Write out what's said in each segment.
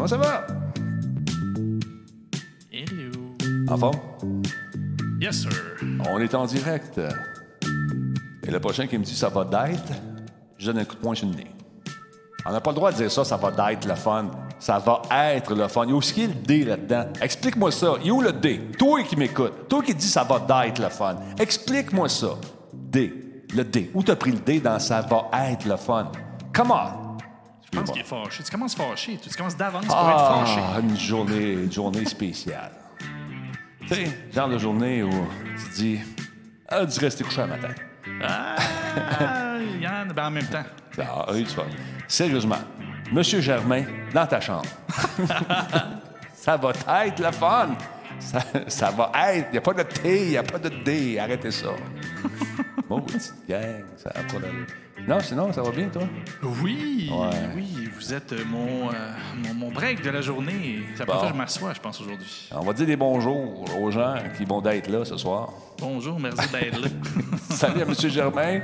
Comment ça va? Hello. En forme? Yes, sir. On est en direct. Et le prochain qui me dit ça va d'être, je donne un coup de poing sur le nez. On n'a pas le droit de dire ça, ça va d'être le fun. Ça va être le fun. Il y a aussi le D là-dedans. Explique-moi ça. Il y a où le D? Toi qui m'écoutes, toi qui dis ça va d'être le fun. Explique-moi ça. D. Le D. Où t'as pris le D dans ça va être le fun? Come on! Je pense qu'il est fâché? Tu commences fâché. Tu commences d'avance pour être fâché. Ah, une journée, une journée spéciale. tu sais, genre de journée où tu te dis, ah, tu rester couché un matin. Ah, Yann, ben en même temps. Ah, oui, tu vas. Sérieusement, Monsieur Germain, dans ta chambre. ça va être le fun. Ça, ça va être. Il n'y a pas de T, il n'y a pas de D. Arrêtez ça. Bon, petite gang, ça va pas d'allure. Non, sinon, ça va bien, toi? Oui, Ouais. oui, vous êtes euh, mon, euh, mon, mon break de la journée. La Bon. fois que je m'assois, je pense, aujourd'hui. On va dire des bonjours aux gens qui vont d'être là ce soir. Bonjour, merci d'être là. Salut à M. Germain.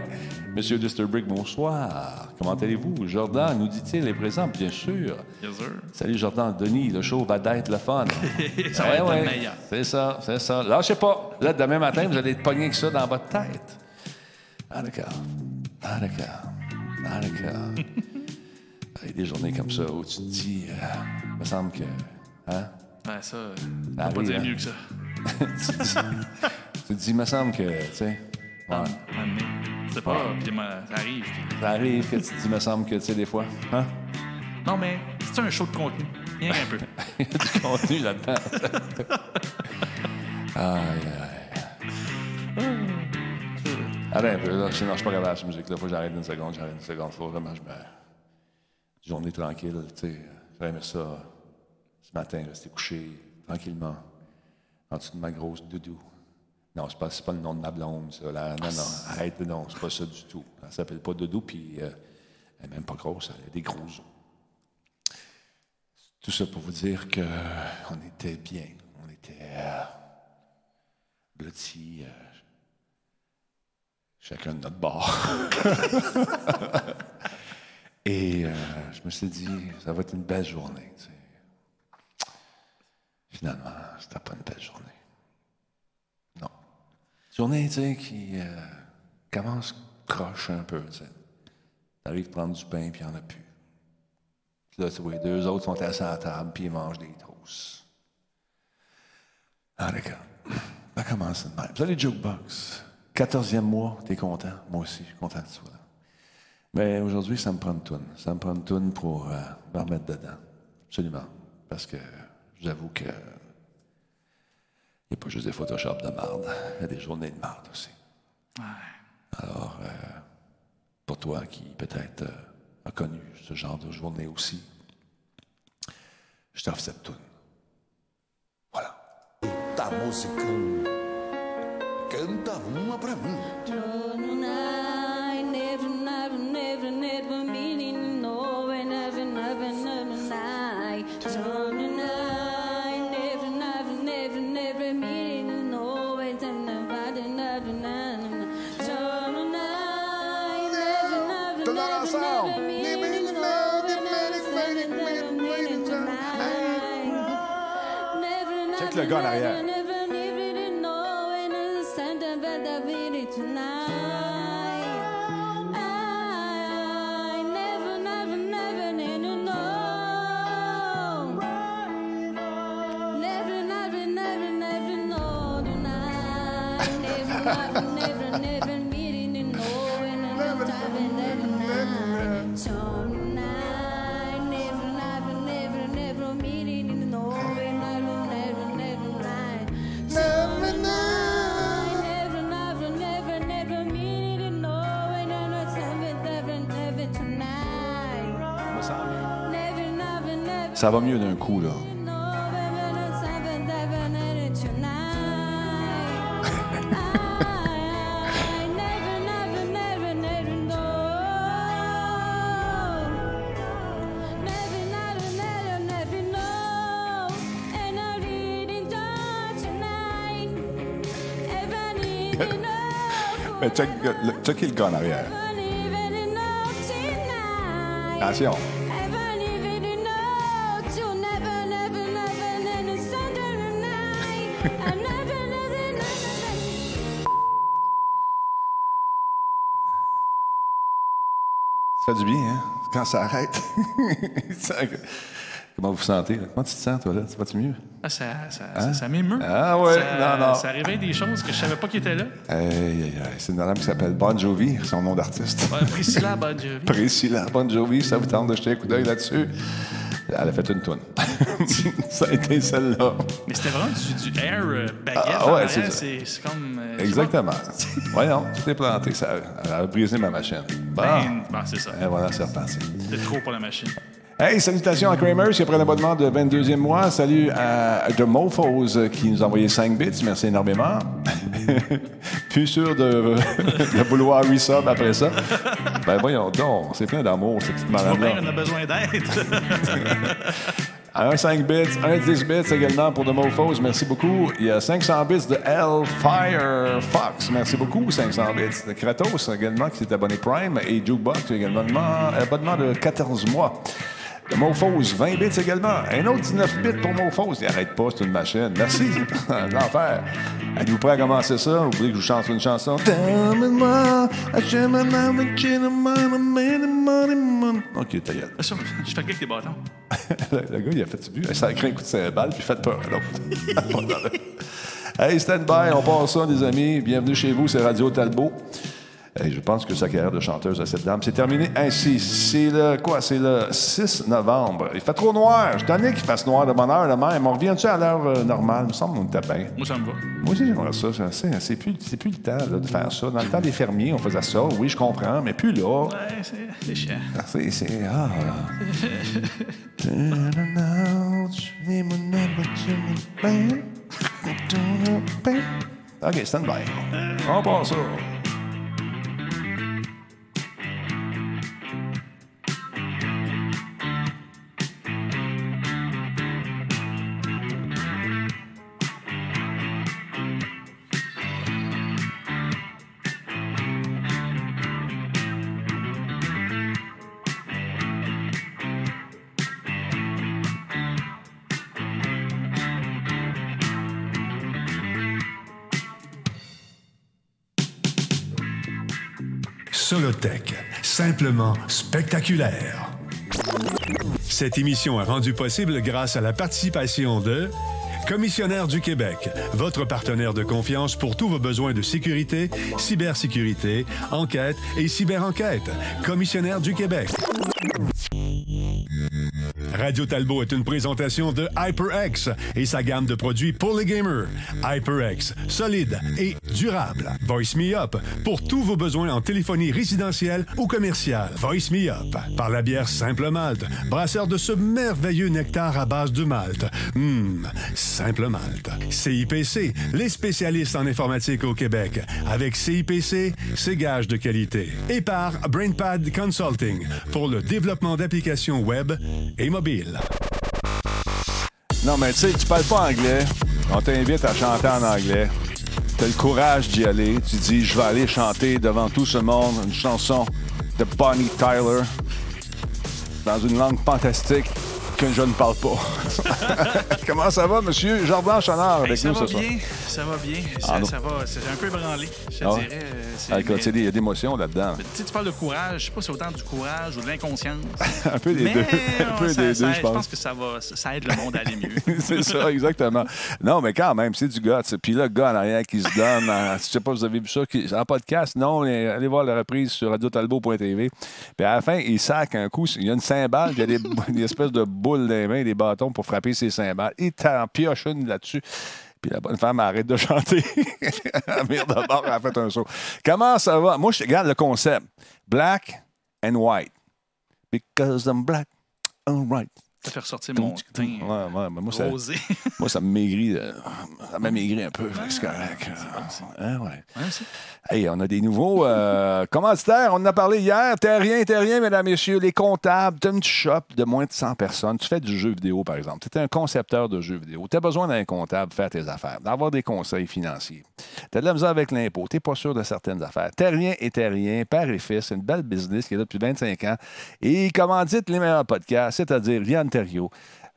Monsieur Disturbrick, bonsoir. Comment allez-vous? Jordan, nous dit-il, est présent, bien sûr. Yes, sir. Salut Jordan, Denis, le show va d'être le fun. Ça va Eh être ouais, le meilleur. C'est ça, c'est ça. Lâchez pas. Là, demain matin, vous allez être pogné que ça dans votre tête. Ah, d'accord. Ah. Ah, d'accord. Il y a des journées comme ça où tu te dis, euh, il me semble que. Hein? Ouais, ça, on peut pas arrive, dire hein? mieux que ça. tu, te dis, tu te dis, il me semble que, tu sais. ouais. C'est pas, puis moi, ça arrive. puis- Ça arrive que tu te dis, il me semble que, tu sais, des fois. Hein? Non, mais c'est un show de contenu. Rien un peu. Il y a du contenu là-dedans. aïe, aïe. Allez un peu, là. Sinon, je suis pas capable de cette musique-là. Faut que j'arrête une seconde, j'arrête une seconde. Faut vraiment je me. Journée tranquille, tu sais. J'aurais aimé ça ce matin, rester couché tranquillement en dessous de ma grosse doudou. Non, c'est pas, pas le nom de ma blonde, ça. Là. Non, non, arrête, non, c'est pas ça du tout. Elle s'appelle pas doudou, puis euh, elle est même pas grosse, elle a des gros os. Tout ça pour vous dire que on était bien. On était euh, blottis, euh, chacun de notre bord. Et euh, je me suis dit, ça va être une belle journée. tu sais. Finalement, c'était pas une belle journée. Non. Journée, tu sais, qui euh, commence croche un peu. Tu sais. T'arrives prendre du pain, puis il n'y en a plus. Puis là, tu vois, deux autres sont assis à la table, puis ils mangent des toasts. Ah, d'accord. Ça commence de même. Salut, Jukebox. 14e mois, t'es content? Moi aussi, je suis content que tu sois là. Mais aujourd'hui, ça me prend une toune. Ça me prend une toune pour euh, me remettre dedans. Absolument. Parce que j'avoue que. Il n'y a pas juste des Photoshop de marde. Il y a des journées de marde aussi. Alors, euh, pour toi qui peut-être euh, a connu ce genre de journée aussi, je t'offre cette toune. Voilà. Tá musicando. Canta uma pra mim. Toda nação. Check le gars en. Ça va mieux d'un coup, là. Mais check, le, checkez le gars en arrière. Attention. ça arrête. Comment vous vous sentez? là? Comment tu te sens, toi, là? Ça va-tu mieux? Ah, ça, ça, ça, ça m'émeut. Ah ouais, ça, non, non. Ça réveille des choses que je savais pas qui étaient là. C'est une madame qui s'appelle Bon Jovi, son nom d'artiste. Ouais, Priscilla Bon Jovi. Priscilla Bon Jovi, ça vous tente de jeter un coup d'œil là-dessus? Elle a fait une toune. ça a été celle-là. Mais c'était vraiment du, du air euh, baguette. Ah, ouais, c'est comme. euh, Exactement. Voyons, tu t'es planté. Ça a brisé ma machine. Bon. Ben, bon, c'est ça. Et voilà, c'est reparti. C'était trop pour la machine. Hey, salutations à Kramer qui a pris un abonnement de 22e mois. Salut à The Mofos euh, qui nous a envoyé 5 bits. Merci énormément. Plus sûr de, de vouloir resub après ça. Ben voyons donc, c'est plein d'amour, cette petite en a besoin d'aide. Un 5 bits, un 10 bits également pour The Mofos. Merci beaucoup. Il y a 500 bits de L Firefox. Merci beaucoup, 500 bits. De Kratos également qui s'est abonné Prime. Et Jukebox également. Abonnement de 14 mois. De Mofos, 20 bits également. Un autre 19 bits pour Mofos. Il arrête pas, c'est une machine. Merci. L'enfer. Êtes-vous prêts à commencer ça? Vous voulez que je vous chante une chanson? OK, ta gueule. Je fais des bâtons. le, le gars, il a fait du but. Ça a créé un coup de cymbale, puis faites peur à l'autre. hey, stand by, on part ça, les amis. Bienvenue chez vous, c'est Radio Talbot. Je pense que sa carrière de chanteuse à cette dame s'est terminée ainsi. C'est le quoi? C'est le 6 novembre. Il fait trop noir. Je tanné qu'il fasse noir de bonne heure, le même. On revient-tu à l'heure euh, normale? Il me semble qu'on était bien. Moi, ça me va. Moi aussi, j'aimerais ça. C'est, c'est plus, c'est plus le temps là, de faire ça. Dans le temps des fermiers, on faisait ça. Oui, je comprends, mais plus là. Ouais, c'est chiant. C'est. c'est ah. OK, stand by. On passe ça. Simplement spectaculaire. Cette émission est rendue possible grâce à la participation de Commissionnaire du Québec, votre partenaire de confiance pour tous vos besoins de sécurité, cybersécurité, enquête et cyberenquête. Commissionnaire du Québec. Radio Talbot est une présentation de HyperX et sa gamme de produits pour les gamers. HyperX, solide et durable. Voice Me Up pour tous vos besoins en téléphonie résidentielle ou commerciale. Voice Me Up par la bière Simple Malte, brasseur de ce merveilleux nectar à base de malt. Hum, Simple Malte. CIPC, les spécialistes en informatique au Québec. Avec CIPC, c'est gage de qualité. Et par BrainPad Consulting pour le développement d'applications web et mobiles. Non, mais tu sais, tu parles pas anglais. On t'invite à chanter en anglais. Tu as le courage d'y aller. Tu dis, je vais aller chanter devant tout ce monde une chanson de Bonnie Tyler dans une langue fantastique que je ne parle pas. Comment ça va, monsieur Jordan Chanard, avec Hey, ça nous va ce soir? bien, ça va bien. Ça, Ah, ça va, c'est un peu branlé, je Ah dirais. euh, c'est- Ah, mais- il y a des émotions là-dedans. tu sais, tu parles de courage, je sais pas si c'est autant du courage ou de l'inconscience. Un peu des Mais deux. Un peu ça- des ça deux, je Je pense. pense que ça va, ça aide le monde à aller mieux. c'est ça, exactement. Non, mais quand même, c'est du gars. Puis là, le gars en arrière qui se donne, en- je sais pas si vous avez vu ça, qui, en podcast, non, allez voir la reprise sur radiotalbo.tv. Puis à la fin, il sac un coup, il y a une cymbale, il y a des, des espèces de boules dans les mains, des bâtons pour frapper ses cymbales. Il t'en pioche une là-dessus. Puis la bonne femme arrête de chanter. Elle vire de bord, a fait un saut. Comment ça va? Moi, je regarde le concept. Black and white. Because I'm black and white. Ça fait ressortir mon teint Ouais, moi, ça, rosé. moi, ça me maigrit. euh, ça m'a maigri un peu. fait que C'est correct. Hein, ouais. Hey, on a des nouveaux euh, commanditaires. On en a parlé hier. Terrien, Terrien, mesdames, messieurs, les comptables. Tu as une shop de moins de 100 personnes. Tu fais du jeu vidéo, par exemple. Tu es un concepteur de jeux vidéo. Tu as besoin d'un comptable pour faire tes affaires, d'avoir des conseils financiers. Tu as de la misère avec l'impôt. Tu n'es pas sûr de certaines affaires. Terrien et Terrien, père et fils, c'est une belle business qui est là depuis 25 ans. Et il commandite les meilleurs podcasts, c'est-à-dire Yann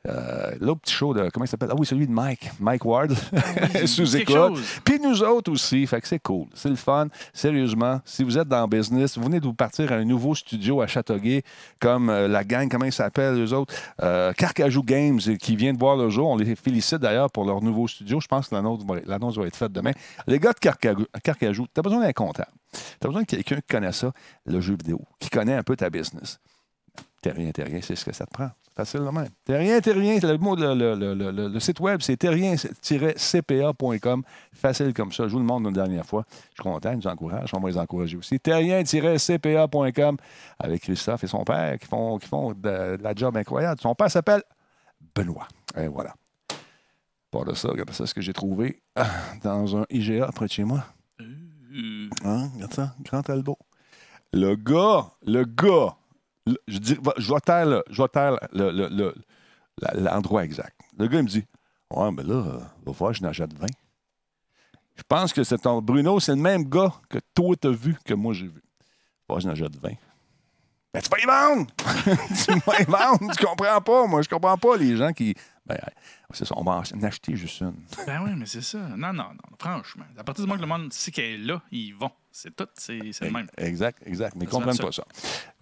Euh, L'autre petit show de. Comment il s'appelle? Ah oui, celui de Mike. Mike Ward. sous quelque écoute. Puis nous autres aussi. Fait que c'est cool. C'est le fun. Sérieusement, si vous êtes dans le business, vous venez de vous partir à un nouveau studio à Châteauguay, comme euh, la gang, comment ils s'appellent, eux autres? Euh, Carcajou Games, qui vient de voir le jour. On les félicite d'ailleurs pour leur nouveau studio. Je pense que l'annonce va, l'annonce va être faite demain. Les gars de Carcajou, Carcajou tu as besoin d'un comptable. Tu as besoin de quelqu'un qui connaît ça, le jeu vidéo, qui connaît un peu ta business. T'es rien, t'es rien, c'est ce que ça te prend. Facile de même. T'es rien, t'es rien. Le, mot, le, le- le- site web, c'est terrien-cpa.com. Facile comme ça. Je vous le montre une dernière fois. Je suis content, ils nous encouragent. On va les encourager aussi. Terrien-cpa.com avec Christophe et son père qui font, qui font de, de la job incroyable. Son père s'appelle Benoît. Et voilà. Pas de ça, regarde ça, ce que j'ai trouvé ah, dans un IGA près de chez moi. Euh, Hein? Regarde ça, Grand Talbot. Le gars, le gars, je, dis, je taire, je vais taire l'endroit exact. Le gars, il me dit Ouais, mais là, euh, va falloir que je n'achète 20. Je pense que c'est ton Bruno, c'est le même gars que toi, t'as vu que moi, j'ai vu. Va falloir que je n'achète 20. Ben, tu vas y vendre! tu vas y vendre! Tu comprends pas, moi, je comprends pas les gens qui. Ben, c'est ça, on va en acheter juste une. Ben oui, mais c'est ça. Non, non, non. Franchement, à partir du moment que le monde sait qu'elle est là, ils vont. C'est tout. C'est le même. Exact, exact. Mais ils ne comprennent pas ça.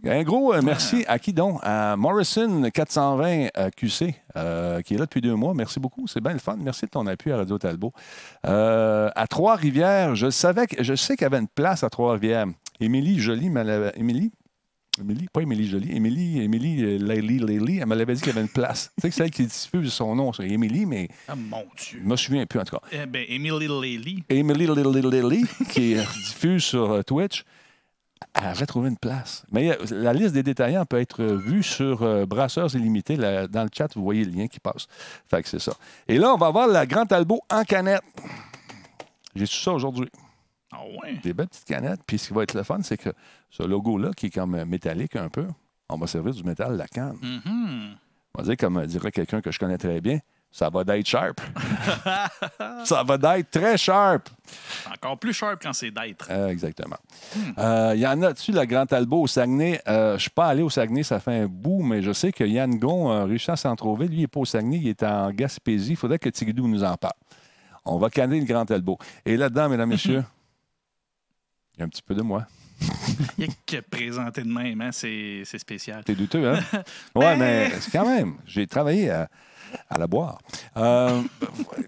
Un gros euh, merci à qui donc? À Morrison 420 euh, QC, euh, qui est là depuis deux mois. Merci beaucoup. C'est bien le fun. Merci de ton appui à Radio Talbot. À Trois-Rivières, je savais que je sais qu'il y avait une place à Trois-Rivières. Émilie Jolie, me l'avait- Émilie? Émilie, pas Émilie Jolie, Émilie, Émilie euh, Layli, Layli, elle me l'avait dit qu'il y avait une place. tu sais que celle qui diffuse son nom, c'est Émilie, mais Ah, mon Dieu. je me souviens plus en tout cas. Eh. Emily Little Little Lily, qui diffuse sur euh, Twitch, elle avait trouvé une place. Mais euh, la liste des détaillants peut être euh, vue sur euh, Brasseurs Illimités. Là, dans le chat, vous voyez le lien qui passe. Fait que c'est ça. Et là, on va voir la Grand Talbot en canette. J'ai su ça aujourd'hui. Ah ouais? Des belles petites canettes. Puis ce qui va être le fun, c'est que ce logo-là, qui est comme euh, métallique un peu, on va servir du métal la canne. Mhm. On va dire, comme euh, dirait quelqu'un que je connais très bien, ça va d'être sharp. ça va d'être très sharp. Encore plus sharp quand c'est d'être. Euh, exactement. Euh, Il y en a dessus, la Grand Talbot au Saguenay? Euh, je ne suis pas allé au Saguenay, ça fait un bout, mais je sais que Yann Gon a réussi à s'en trouver. Lui, il n'est pas au Saguenay, il est en Gaspésie. Il faudrait que Tigidou nous en parle. On va canner le Grand Talbot. Et là-dedans, mesdames, messieurs, il y a un petit peu de moi. Il y a que présenté de même, hein, c'est spécial. T'es douteux, hein? Ouais, mais c'est quand même, j'ai travaillé à, à la boire. Euh,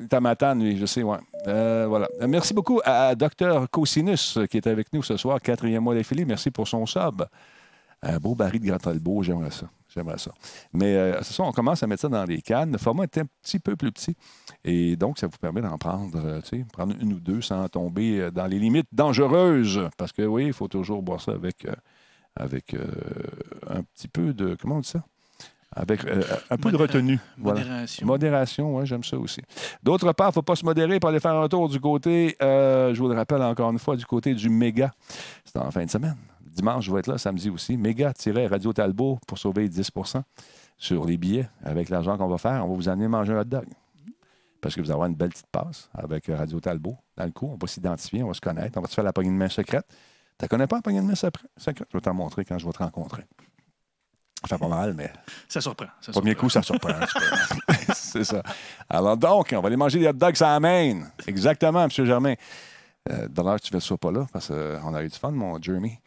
Tamatane, lui, je sais, ouais. Euh, voilà. Merci beaucoup à Dr. Cosinus qui est avec nous ce soir, quatrième mois d'affilée. Merci pour son sub. Un beau baril de Grand j'aimerais ça. J'aimerais ça. Mais euh, c'est ça, on commence à mettre ça dans des cannes. Le format est un petit peu plus petit. Et donc, ça vous permet d'en prendre, euh, tu sais, prendre une ou deux sans tomber euh, dans les limites dangereuses. Parce que oui, il faut toujours boire ça avec, euh, avec un petit peu de. Comment on dit ça? Avec euh, un peu de retenue. Voilà. Modération. Modération, oui, j'aime ça aussi. D'autre part, il ne faut pas se modérer pour aller faire un tour du côté, euh, je vous le rappelle encore une fois, du côté du méga. C'est en fin de semaine. Dimanche, je vais être là, samedi aussi. Méga-Radio Talbot pour sauver 10% sur les billets. Avec l'argent qu'on va faire, on va vous amener manger un hot dog. Parce que vous allez avoir une belle petite passe avec Radio Talbot dans le coup. On va s'identifier, on va se connaître, on va te faire la poignée de main secrète. Tu ne connais pas la poignée de main secrète? Je vais t'en montrer quand je vais te rencontrer. Ça fait pas mal, mais Ça surprend. Ça Premier surprend. coup, ça surprend. c'est ça. Alors donc, on va aller manger des hot dogs à la main. Exactement, M. Germain. Euh, D'ailleurs, tu ne seras pas là parce qu'on a eu du fun, mon Jeremy.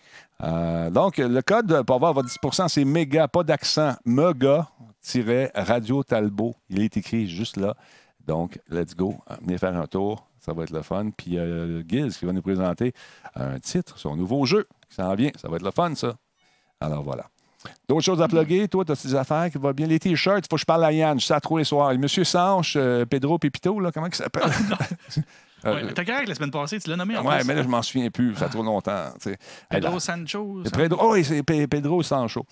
Euh, donc, le code pour avoir votre 10% c'est méga, pas d'accent, mega-radio Talbot. Il est écrit juste là. Donc, let's go. Venez faire un tour. Ça va être le fun. Puis, euh, Giz qui va nous présenter un titre, son nouveau jeu qui s'en vient. Ça va être le fun, ça. Alors, voilà. D'autres choses à plugger? Toi, tu as des affaires qui vont bien? Les t-shirts, il faut que je parle à Yann. Je sais à trop les soirs. Le monsieur Sanche, euh, Pedro Pepito, là, comment il s'appelle? Euh, Ouais, mais T'as correct la semaine passée, tu l'as nommé en ouais, plus. mais là, je m'en souviens plus. Ça fait trop longtemps. Pedro Sancho. Pedro, oh, oui, c'est Pe- Pedro Sancho.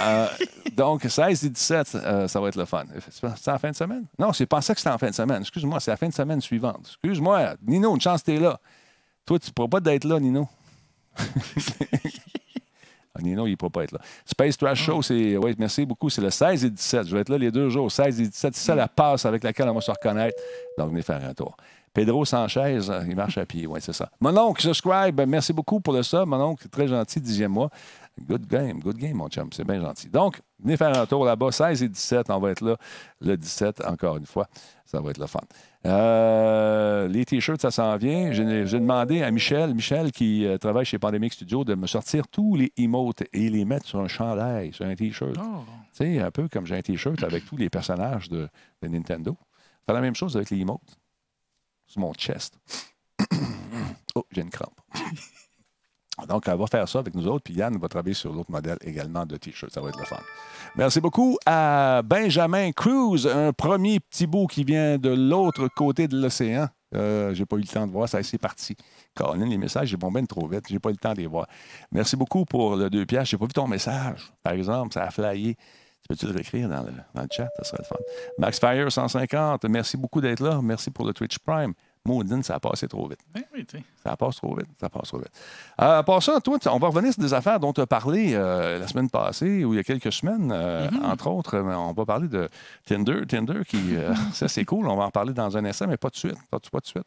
Euh, donc, 16 et 17, euh, ça va être le fun. C'est en fin de semaine? Non, c'est pas ça que c'était en fin de semaine. Excuse-moi, c'est la fin de semaine suivante. Excuse-moi, Nino, une chance que t'es là. Toi, tu ne pourras pas d'être là, Nino. Ah, Nino, il ne pourra pas être là. Space Trash Show, c'est. Oui, merci beaucoup. C'est le 16 et 17. Je vais être là les deux jours, 16 et 17. C'est ça la passe avec laquelle on va se reconnaître. Donc, venez faire un tour. Pedro Sanchez, euh, il marche à pied. Oui, c'est ça. Mon oncle, subscribe. Merci beaucoup pour le sub. Mon oncle, très gentil, dixième mois. Good game, good game, mon chum. C'est bien gentil. Donc, venez faire un tour là-bas. 16 et 17, on va être là. Le 17, encore une fois. Ça va être le fun. Euh, les T-shirts, ça s'en vient. J'ai j'ai demandé à Michel, Michel qui euh, travaille chez Pandemic Studio, de me sortir tous les emotes et les mettre sur un chandail, sur un T-shirt. Oh. Tu sais, un peu comme j'ai un T-shirt avec tous les personnages de, de Nintendo. Faire la même chose avec les emotes. Sur mon chest. oh, j'ai une crampe. Donc, on va faire ça avec nous autres. Puis Yann va travailler sur l'autre modèle également de T-shirt. Ça va être le fun. Merci beaucoup à Benjamin Cruz, un premier petit bout qui vient de l'autre côté de l'océan. Euh, j'ai pas eu le temps de voir, ça c'est parti. Colin, les messages, vont bien trop vite, j'ai pas eu le temps de les voir. Merci beaucoup pour le deux pièces. J'ai pas vu ton message, par exemple, ça a flyé. Tu peux-tu le réécrire dans le, dans le chat? Ça serait le fun. Max Fire 150, merci beaucoup d'être là. Merci pour le Twitch Prime. Maudine, ça a passé trop vite. Oui. Ça passe trop vite. Ça passe trop vite. Euh, par ça, toi, on va revenir sur des affaires dont tu as parlé euh, la semaine passée ou il y a quelques semaines. Euh, Entre autres, on va parler de Tinder. Tinder, qui, euh, ça, c'est cool. On va en parler dans un instant, mais pas de suite. Pas, pas de suite.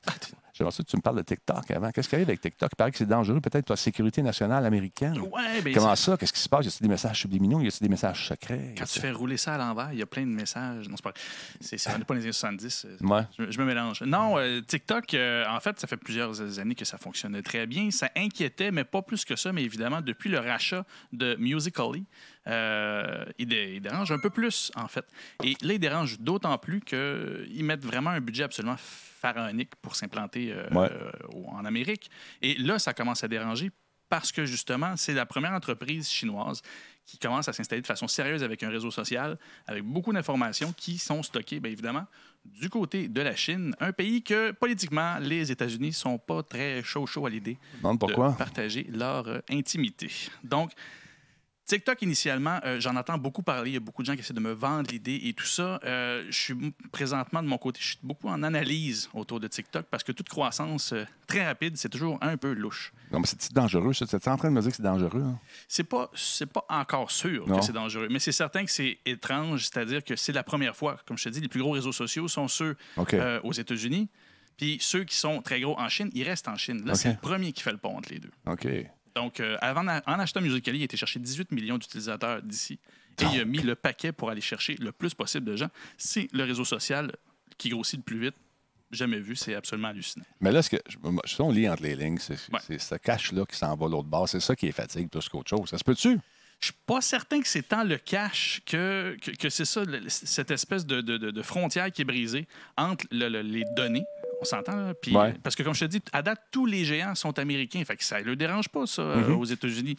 J'aimerais ça que tu me parles de TikTok avant. Qu'est-ce qui arrive avec TikTok? Il paraît que c'est dangereux, peut-être, pour la sécurité nationale américaine. Ouais, ben, Comment ça? Qu'est-ce qui se passe? Y a-t-il des messages subliminaux? Y a-t-il des messages secrets? Quand tu fais rouler ça à l'envers, il y a plein de messages. Non, c'est pas. C'est, c'est, on n'est pas les années 70. euh, Ouais. Je, je me mélange. Non, euh, TikTok, euh, en fait, ça fait plusieurs années que ça fonctionnait très bien. Ça inquiétait, mais pas plus que ça. Mais évidemment, depuis le rachat de Musical.ly, euh, il, dé- il dérange un peu plus, en fait. Et là, il dérange d'autant plus qu'ils mettent vraiment un budget absolument pharaonique pour s'implanter euh, Ouais. euh, en Amérique. Et là, ça commence à déranger parce que justement, c'est la première entreprise chinoise qui commence à s'installer de façon sérieuse avec un réseau social, avec beaucoup d'informations qui sont stockées, bien évidemment, du côté de la Chine, un pays que politiquement, les États-Unis sont pas très chaud chaud à l'idée pourquoi? de partager leur euh, intimité. Donc, TikTok, initialement, euh, j'en entends beaucoup parler. Il y a beaucoup de gens qui essaient de me vendre l'idée et tout ça. Euh, je suis présentement, de mon côté, je suis beaucoup en analyse autour de TikTok parce que toute croissance euh, très rapide, c'est toujours un peu louche. Non, mais c'est dangereux, ça? Tu es en train de me dire que c'est dangereux? hein? C'est pas, c'est pas encore sûr Non. que c'est dangereux, mais c'est certain que c'est étrange, c'est-à-dire que c'est la première fois. Comme je te dis, les plus gros réseaux sociaux sont ceux aux États-Unis, puis ceux qui sont très gros en Chine, ils restent en Chine. Là, c'est le premier qui fait le pont entre les deux. OK. Donc, euh, avant, en achetant Musical.ly, il a été chercher 18 millions d'utilisateurs d'ici. Et il a mis le paquet pour aller chercher le plus possible de gens. C'est le réseau social qui grossit le plus vite. Jamais vu, c'est absolument hallucinant. Mais là, ce que, je, ça, on lit entre les lignes, c'est Ouais. c'est ce cash-là qui s'en va l'autre bord. C'est ça qui est fatigue plus qu'autre chose. Ça se peut-tu? Je suis pas certain que c'est tant le cash que, que, que c'est ça, le- cette espèce de, de- de- frontière qui est brisée entre le- le- les données. On s'entend? Puis, Ouais. Parce que, comme je te dis, à date, tous les géants sont américains. Fait que ça ne leur dérange pas, ça, Mm-hmm. aux États-Unis.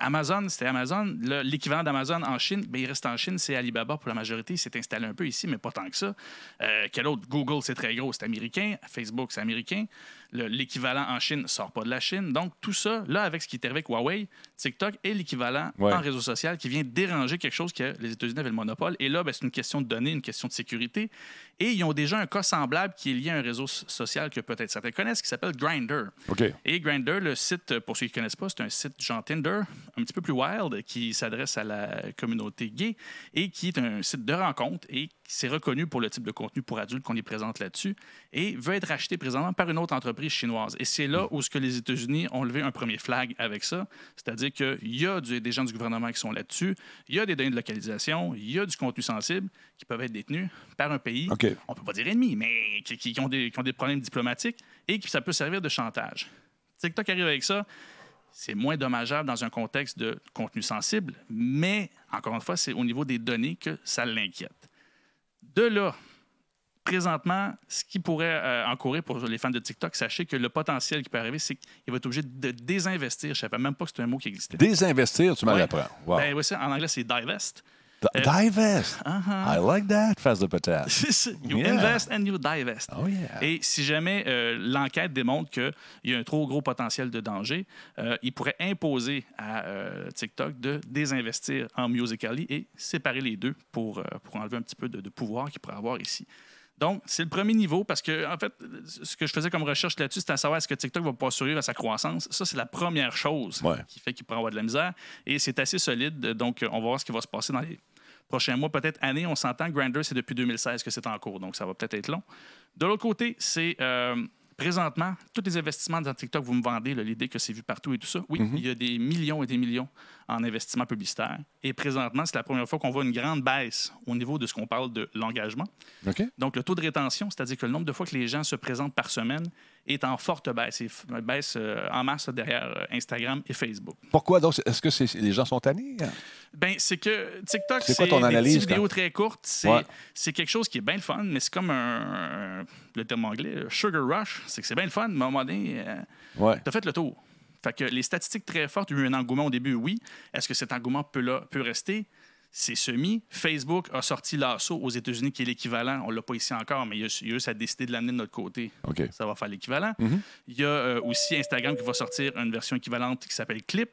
Amazon, c'était Amazon. Le- L'équivalent d'Amazon en Chine, ben, il reste en Chine, c'est Alibaba pour la majorité. Il s'est installé un peu ici, mais pas tant que ça. Euh, quel autre? Google, c'est très gros, c'est américain. Facebook, c'est américain. Le- L'équivalent en Chine ne sort pas de la Chine. Donc, tout ça, là, avec ce qui est arrivé avec Huawei, TikTok est l'équivalent Ouais. en réseau social qui vient déranger quelque chose que les États-Unis avaient le monopole. Et là, ben, c'est une question de données, une question de sécurité. Et ils ont déjà un cas semblable qui est lié à un réseau so- social que peut-être certains connaissent, qui s'appelle Grindr. OK. Et Grindr, le site, pour ceux qui ne connaissent pas, c'est un site genre Tinder, un petit peu plus wild, qui s'adresse à la communauté gay et qui est un site de rencontre et qui s'est reconnu pour le type de contenu pour adultes qu'on y présente là-dessus et veut être acheté présentement par une autre entreprise chinoise. Et c'est là où ce que les États-Unis ont levé un premier flag avec ça, c'est-à-dire qu'il y a du- des gens du gouvernement qui sont là-dessus, il y a des données de localisation, il y a du contenu sensible qui peuvent être détenus par un pays On peut pas dire ennemi, mais qui, ont des, qui ont des problèmes diplomatiques et que ça peut servir de chantage. TikTok arrive avec ça. C'est moins dommageable dans un contexte de contenu sensible, mais encore une fois, c'est au niveau des données que ça l'inquiète. De là, présentement, ce qui pourrait euh, encourir pour les fans de TikTok, sachez que le potentiel qui peut arriver, c'est qu'il va être obligé de désinvestir. Je ne savais même pas que c'était un mot qui existait. Désinvestir, tu me Ouais. l'apprends. Wow. Ben oui, ça, en anglais, c'est divest. D- euh, divest. I like that, face de patate. You Yeah. invest and you divest. Oh, yeah. Et si jamais euh, l'enquête démontre qu'il y a un trop gros potentiel de danger, euh, il pourrait imposer à euh, TikTok de désinvestir en Musical.ly et séparer les deux pour, pour enlever un petit peu de, de pouvoir qu'il pourrait avoir ici. Donc, c'est le premier niveau parce que, en fait, ce que je faisais comme recherche là-dessus, c'était à savoir est-ce que TikTok va pas survivre à sa croissance. Ça, c'est la première chose Ouais. qui fait qu'il pourrait avoir de la misère. Et c'est assez solide. Donc, on va voir ce qui va se passer dans les prochains mois, peut-être années. On s'entend, Grindr, c'est depuis 2016 que c'est en cours, donc ça va peut-être être long. De l'autre côté, c'est euh, Présentement, tous les investissements dans TikTok, vous me vendez l'idée que c'est vu partout et tout ça. Oui, Mhm. il y a des millions et des millions en investissements publicitaires. Et présentement, c'est la première fois qu'on voit une grande baisse au niveau de ce qu'on parle de l'engagement. Donc, le taux de rétention, c'est-à-dire que le nombre de fois que les gens se présentent par semaine est en forte baisse. Et baisse euh, en masse derrière euh, Instagram et Facebook. Pourquoi? Donc? Est-ce que les gens sont tannés? Ben, c'est que TikTok, C'est c'est quoi ton des analyse, petites vidéos très courtes. C'est Ouais. quelque chose qui est bien le fun, mais c'est comme un, un- le terme anglais, sugar rush. C'est que c'est bien le fun, mais à un moment donné, euh, Ouais. t'as fait le tour. Fait que les statistiques très fortes, il y a eu un engouement au début, oui. Est-ce que cet engouement peut, là, peut rester? C'est semi. Facebook a sorti l'assaut aux États-Unis, qui est l'équivalent. On ne l'a pas ici encore, mais il y a, décider de l'amener de notre côté. Ça va faire l'équivalent. Mhm. Il y a euh, aussi Instagram qui va sortir une version équivalente qui s'appelle Clip.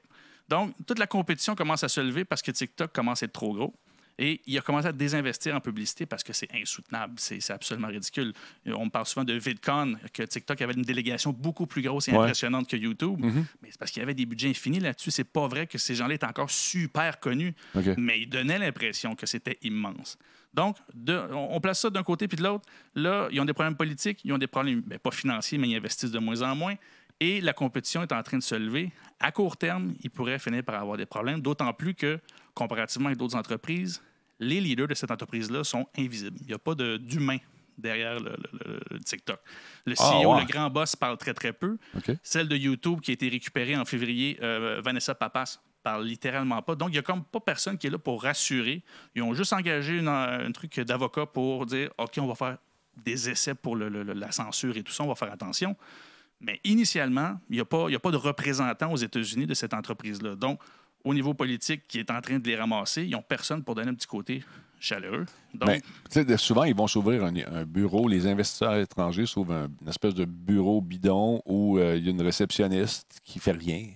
Donc, toute la compétition commence à se lever parce que TikTok commence à être trop gros. Et il a commencé à désinvestir en publicité parce que c'est insoutenable. C'est absolument ridicule. On parle souvent de VidCon, que TikTok avait une délégation beaucoup plus grosse et Ouais. impressionnante que YouTube. Mhm. Mais c'est parce qu'il y avait des budgets infinis là-dessus. C'est pas vrai que ces gens-là étaient encore super connus. Mais ils donnaient l'impression que c'était immense. Donc, de- on, on place ça d'un côté puis de l'autre. Là, ils ont des problèmes politiques, ils ont des problèmes, ben, pas financiers, mais ils investissent de moins en moins. Et la compétition est en train de se lever. À court terme, ils pourraient finir par avoir des problèmes, d'autant plus que, comparativement avec d'autres entreprises, les leaders de cette entreprise-là sont invisibles. Il n'y a pas de- d'humain derrière le, le- le- TikTok. Le Ah, CEO, le grand boss, parle très, très peu. Celle de YouTube qui a été récupérée en février, euh, Vanessa Papas, parle littéralement pas. Donc, il n'y a comme pas personne qui est là pour rassurer. Ils ont juste engagé une- un truc d'avocat pour dire OK, on va faire des essais pour le- le- le- la censure et tout ça, on va faire attention. Mais initialement, il n'y a, a pas de représentant aux États-Unis de cette entreprise-là. Donc, au niveau politique, qui est en train de les ramasser, ils n'ont personne pour donner un petit côté chaleureux. Donc, souvent, ils vont s'ouvrir un, un bureau. Les investisseurs étrangers s'ouvrent un- une espèce de bureau bidon où euh, il y a une réceptionniste qui fait rien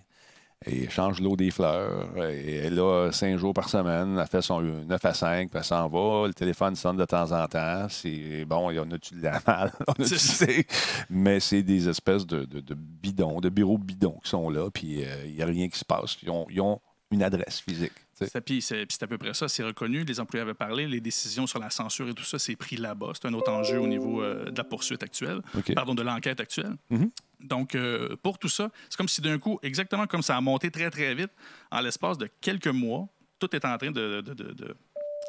et change l'eau des fleurs. Et elle est là cinq jours par semaine. Elle fait son 9 à 5, puis elle s'en va. Le téléphone sonne de temps en temps. C'est bon, il y en a-tu de la mal? On c'est- Mais c'est des espèces de, de- de bidons, de bureaux bidons qui sont là, puis euh, il n'y a rien qui se passe. Ils ont, ils ont une adresse physique. Puis c'est à peu près ça, c'est reconnu. Les employés avaient parlé, les décisions sur la censure et tout ça, c'est pris là-bas. C'est un autre enjeu au niveau euh, de la poursuite actuelle, pardon, de l'enquête actuelle. Mhm. Donc, euh, pour tout ça, c'est comme si d'un coup, exactement comme ça a monté très, très vite, en l'espace de quelques mois, tout est en train de- de- de- de,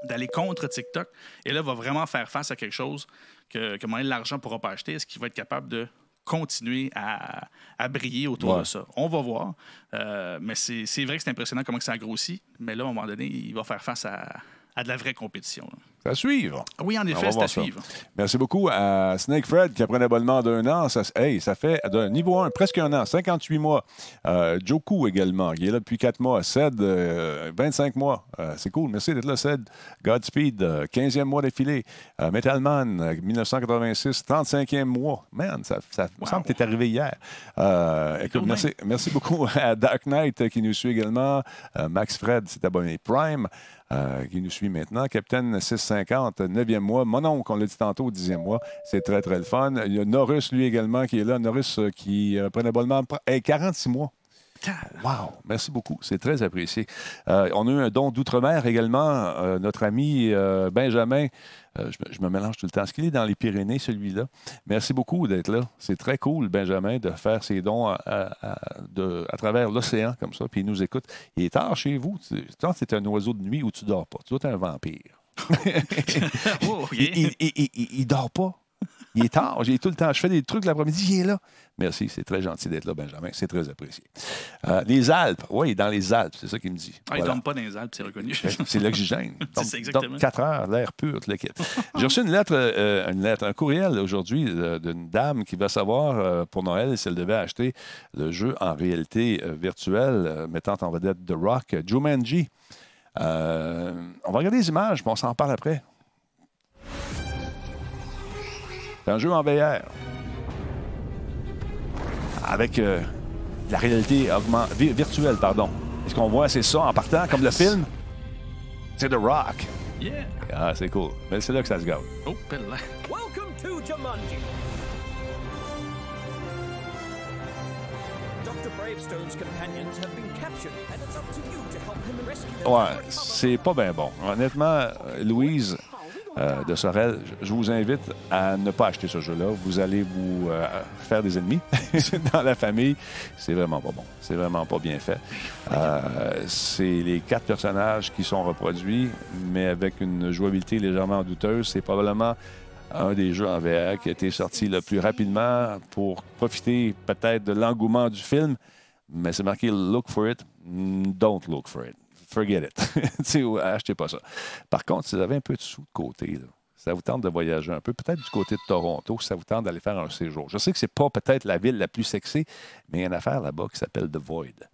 d'aller contre TikTok. Et là, va vraiment faire face à quelque chose que, que l'argent ne pourra pas acheter. Est-ce qu'il va être capable de continuer à, à briller autour Ouais. de ça? On va voir. Euh, mais c'est c'est vrai que c'est impressionnant comment ça a grossi. Mais là, à un moment donné, il va faire face à, à de la vraie compétition. là. À suivre. Oui, en effet, c'est à ça. suivre. Merci beaucoup à Snake Fred qui a pris un abonnement d'un an. Ça, hey, ça fait de niveau 1, presque un an, 58 mois. Euh, Joku également, qui est là depuis 4 mois. Ced, euh, 25 mois. Euh, c'est cool. Merci d'être là, Ced. Godspeed, euh, 15e mois d'affilée. Euh, Metalman, euh, 1986, 35e mois. Man, ça, ça me semble que tu es arrivé hier. Euh, écoute, merci, merci beaucoup à Dark Knight euh, qui nous suit également. Euh, Max Fred s'est abonné Prime. euh, qui nous suit maintenant. Capitaine 650, 9e mois. Mon oncle, on l'a dit tantôt, 10e mois. C'est très, très le fun. Il y a Norris, lui également, qui est là. Norris euh, qui euh, prend abonnement. Hey, 46 mois. Wow! Merci beaucoup. C'est très apprécié. Euh, on a eu un don d'outre-mer également. Euh, notre ami Benjamin, je, me- mélange tout le temps. Est-ce qu'il est dans les Pyrénées, celui-là? Merci beaucoup d'être là. C'est très cool, Benjamin, de faire ses dons à, travers l'océan comme ça, puis il nous écoute. Il est tard chez vous. Toi, c'est un oiseau de nuit où tu dors pas? Tu dois être un vampire. Oh. Il, il, il- il- il dort pas. Il est tard. J'ai tout le temps. Je fais des trucs l'après-midi. Il est là. Merci. C'est très gentil d'être là, Benjamin. C'est très apprécié. Euh, les Alpes. Oui, dans les Alpes. C'est ça qu'il me dit. Ah, ils ne pas dans les Alpes, c'est reconnu. C'est l'oxygène. C'est Donc- ça, exactement. donc, 4 heures, l'air pur, toute l'équipe. J'ai reçu une lettre, euh, une lettre, un courriel aujourd'hui euh, d'une dame qui va savoir euh, pour Noël si elle devait acheter le jeu en réalité euh, virtuelle euh, mettant en vedette The Rock, euh, Jumanji. Euh, on va regarder les images, puis on s'en parle après. C'est un jeu en VR. Avec euh, la réalité augment- vi- virtuelle, pardon. Et ce qu'on voit, c'est ça en partant, comme le film. C'est The Rock. Yeah. Ah, c'est cool. Mais c'est là que ça se gâte. Oh, là. Welcome to Jumanji. Dr. Bravestone's companions have been captured, and it's up to you Ouais, c'est pas bien bon. Honnêtement, Louise, euh, de Sorel. Je vous invite à ne pas acheter ce jeu-là. Vous allez vous euh, faire des ennemis dans la famille. C'est vraiment pas bon. C'est vraiment pas bien fait. Euh, c'est les quatre personnages qui sont reproduits, mais avec une jouabilité légèrement douteuse. C'est probablement un des jeux en VR qui a été sorti le plus rapidement pour profiter peut-être de l'engouement du film. Mais c'est marqué Look for it, don't look for it. Forget it. Achetez pas ça. Par contre, si vous avez un peu de sous de côté, ça vous tente de voyager un peu, peut-être du côté de Toronto, ça vous tente d'aller faire un séjour. Je sais que c'est pas peut-être la ville la plus sexy, mais il y a une affaire là-bas qui s'appelle The Void.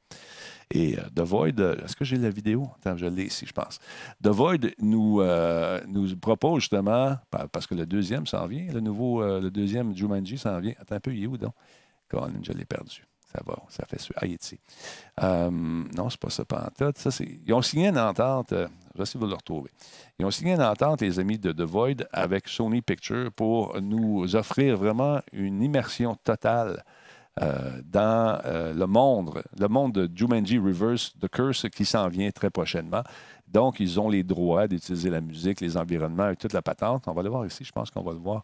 Et euh, The Void, euh, est-ce que j'ai la vidéo? Attends, je l'ai ici, je pense. The Void nous, euh, propose justement, pa- parce que le deuxième s'en vient, le nouveau, le deuxième Jumanji s'en vient. Attends un peu, il est où donc? Colin, je l'ai perdu. Ça va, ça fait. Ah, il est ici. Euh, non, c'est pas ça, tête. Ça, Ils ont signé une entente, euh, je vais essayer de le retrouver. Ils ont signé une entente, les amis de The Void, avec Sony Pictures pour nous offrir vraiment une immersion totale euh, dans euh, le monde, le monde de Jumanji Reverse, The Curse, qui s'en vient très prochainement. Donc, ils ont les droits d'utiliser la musique, les environnements et toute la patente. On va le voir ici, je pense qu'on va le voir.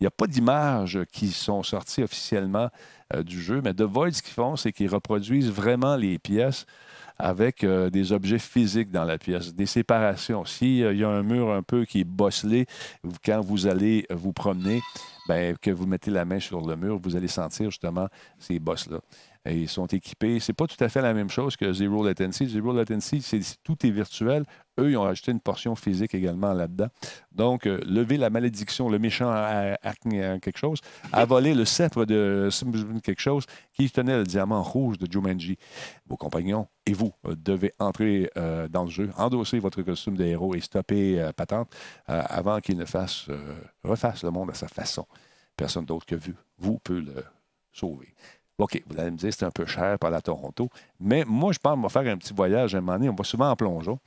Il n'y a pas d'images qui sont sorties officiellement euh, du jeu, mais The Void, ce qu'ils font, c'est qu'ils reproduisent vraiment les pièces avec euh, des objets physiques dans la pièce, des séparations. S'il y a un mur un peu qui est bosselé, quand vous allez vous promener, ben, que vous mettez la main sur le mur, vous allez sentir justement ces bosses-là. Et ils sont équipés. C'est pas tout à fait la même chose que Zero Latency. Zero Latency, c'est tout est virtuel. Eux, ils ont ajouté une portion physique également là-dedans. Donc, euh, lever la malédiction, le méchant à, quelque chose, a volé le sceptre de quelque chose qui tenait le diamant rouge de Jumanji. Vos compagnons et vous euh, devez entrer euh, dans le jeu, endosser votre costume de héros et stopper euh, Patente euh, avant qu'il ne fasse, euh, refasse le monde à sa façon. Personne d'autre que vous, vous peut le sauver. OK, vous allez me dire c'est un peu cher par la Toronto, mais moi, je pense qu'on va faire un petit voyage un moment donné. On va souvent en plongeon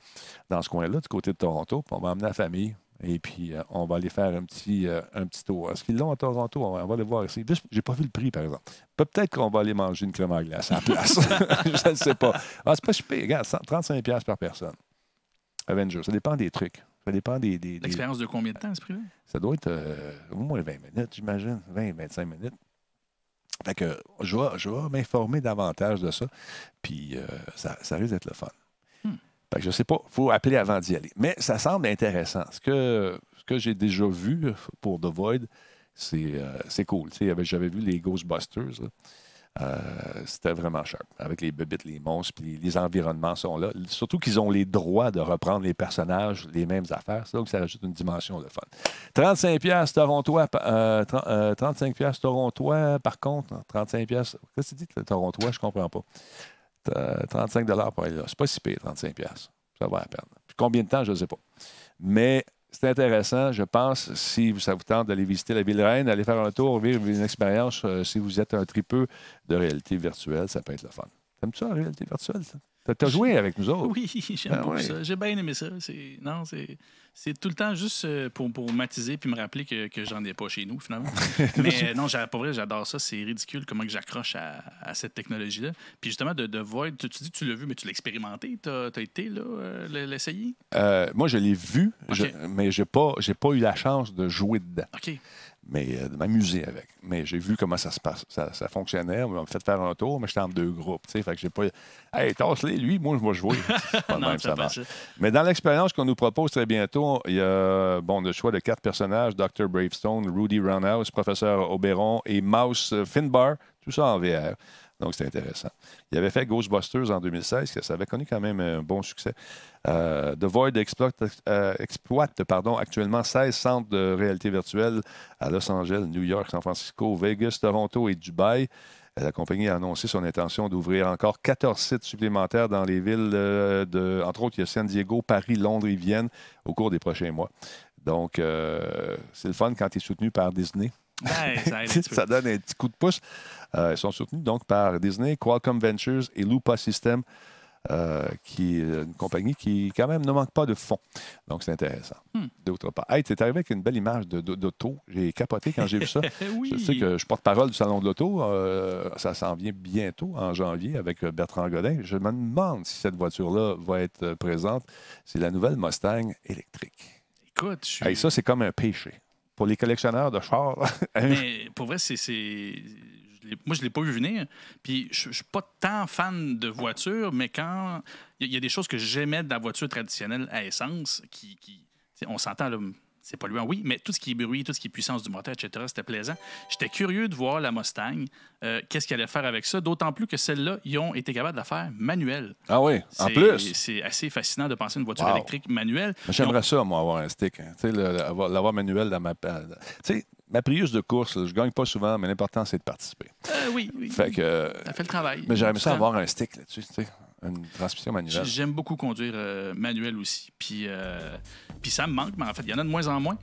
dans ce coin-là, du côté de Toronto, puis on va emmener la famille. Et puis, euh, on va aller faire un petit, euh, un petit tour. Est-ce qu'ils l'ont à Toronto? On va, aller voir ici. J'ai pas vu le prix, par exemple. Pe- Peut-être qu'on va aller manger une crème à glace à la place. je ne sais pas. Ah, c'est pas super. Regarde, 100 35$ piastres par personne. Avengers. Ça dépend des trucs. Ça dépend des. des- des- L'expérience de combien de temps, à ce prix-là? ça doit être euh, au moins 20 minutes, j'imagine. 20-25 minutes. Fait que je vais, je vais m'informer davantage de ça. Puis euh, ça, ça risque d'être le fun. Hmm. Fait que je sais pas, il faut appeler avant d'y aller. Mais ça semble intéressant. Ce que, ce que j'ai déjà vu pour The Void, c'est euh, cool. J'avais- J'avais vu les Ghostbusters. là. Euh, C'était vraiment sharp. Avec les bébites, les monstres, puis les, environnements sont là. Surtout qu'ils ont les droits de reprendre les personnages, les mêmes affaires. Donc, ça rajoute une dimension de fun. 35 pièces torontois, pa- euh, tren- euh, 35 torontois, par contre, 35 pièces. Qu'est-ce que tu dis, torontois? Je comprends pas. Euh, 35 dollars pour aller là. C'est pas si pire, 35 pièces. Ça va à peine. Combien de temps, je ne sais pas. Mais c'est intéressant, je pense, si ça vous tente d'aller visiter la ville reine, d'aller faire un tour, vivre une expérience, euh, si vous êtes un tripeux de réalité virtuelle, ça peut être le fun. T'aimes-tu ça, la réalité virtuelle? Tu as joué avec nous autres? Oui, j'aime Ah beaucoup ouais. ça. J'ai bien aimé ça. C'est, non, c'est, c'est tout le temps juste euh, pour, pour matiser puis me rappeler que, que j'en ai pas chez nous, finalement. Mais euh, non, pour vrai, j'adore ça. C'est ridicule comment que j'accroche à, à cette technologie-là. Puis justement, de, de Void, tu, tu dis que tu l'as vu, mais tu l'as expérimenté. Tu as, été là, euh, l'essayer? Euh, moi, je l'ai vu, je- mais je n'ai pas, j'ai pas eu la chance de jouer dedans. OK. Mais euh, de m'amuser avec. Mais j'ai vu comment ça se passe, ça, ça fonctionnait. On m'a fait faire un tour, mais j'étais en deux groupes. tu sais, Fait que j'ai pas. Hey, tasse-les, lui, moi, je vais jouer. Pas Non, même, ça marche. Mais dans l'expérience qu'on nous propose très bientôt, il y a bon, le choix de quatre personnages Dr. Bravestone, Rudy Roundhouse, Professeur Oberon et Mouse Finbar, tout ça en VR. Donc, c'est intéressant. Il avait fait Ghostbusters en 2016, que ça avait connu quand même un bon succès. Euh, The Void exploite, euh, actuellement 16 centres de réalité virtuelle à Los Angeles, New York, San Francisco, Vegas, Toronto et Dubaï. La compagnie a annoncé son intention d'ouvrir encore 14 sites supplémentaires dans les villes euh, de, entre autres, il y a San Diego, Paris, Londres et Vienne au cours des prochains mois. Donc, euh, c'est le fun quand tu es soutenu par Disney. Ça donne un petit coup de pouce. Euh, ils sont soutenus donc par Disney, Qualcomm Ventures et Lupa System, euh, qui est une compagnie qui, quand même, ne manque pas de fonds. Donc, c'est intéressant. Hmm. D'autre part. Hey, tu es arrivé avec une belle image d'auto. J'ai capoté quand j'ai vu ça. oui. Je sais que je porte parole du Salon de l'Auto. euh, ça s'en vient bientôt, en janvier, avec euh, Bertrand Godin. Je me demande si cette voiture-là va être euh, présente. C'est la nouvelle Mustang électrique. Écoute, je. Hey, ça, c'est comme un péché. Pour les collectionneurs de chars, Mais pour vrai, c'est. Moi, je ne l'ai pas vu venir. Puis, je ne suis pas tant fan de voitures, mais quand. Il y, a- des choses que j'aimais de la voiture traditionnelle à essence qui. qui- on s'entend. C'est polluant, oui, mais tout ce qui est bruit, tout ce qui est puissance du moteur, etc., c'était plaisant. J'étais curieux de voir la Mustang, euh, qu'est-ce qu'elle allait faire avec ça, d'autant plus que celle-là, ils ont été capables de la faire manuelle. ah oui, en plus. C'est assez fascinant de penser à une voiture Wow. électrique manuelle. J'aimerais ça, moi, avoir un stick. hein. L'avoir manuel dans ma. Tu sais, ma Prius de course, je gagne pas souvent, mais l'important, c'est de participer. Euh, oui, oui. Fait que. Ça fait le travail. Mais aimé ça avoir un stick là-dessus, tu sais. Une transmission manuelle. J'aime beaucoup conduire euh, manuel aussi. Puis, euh, puis ça me manque, mais en fait, il y en a de moins en moins.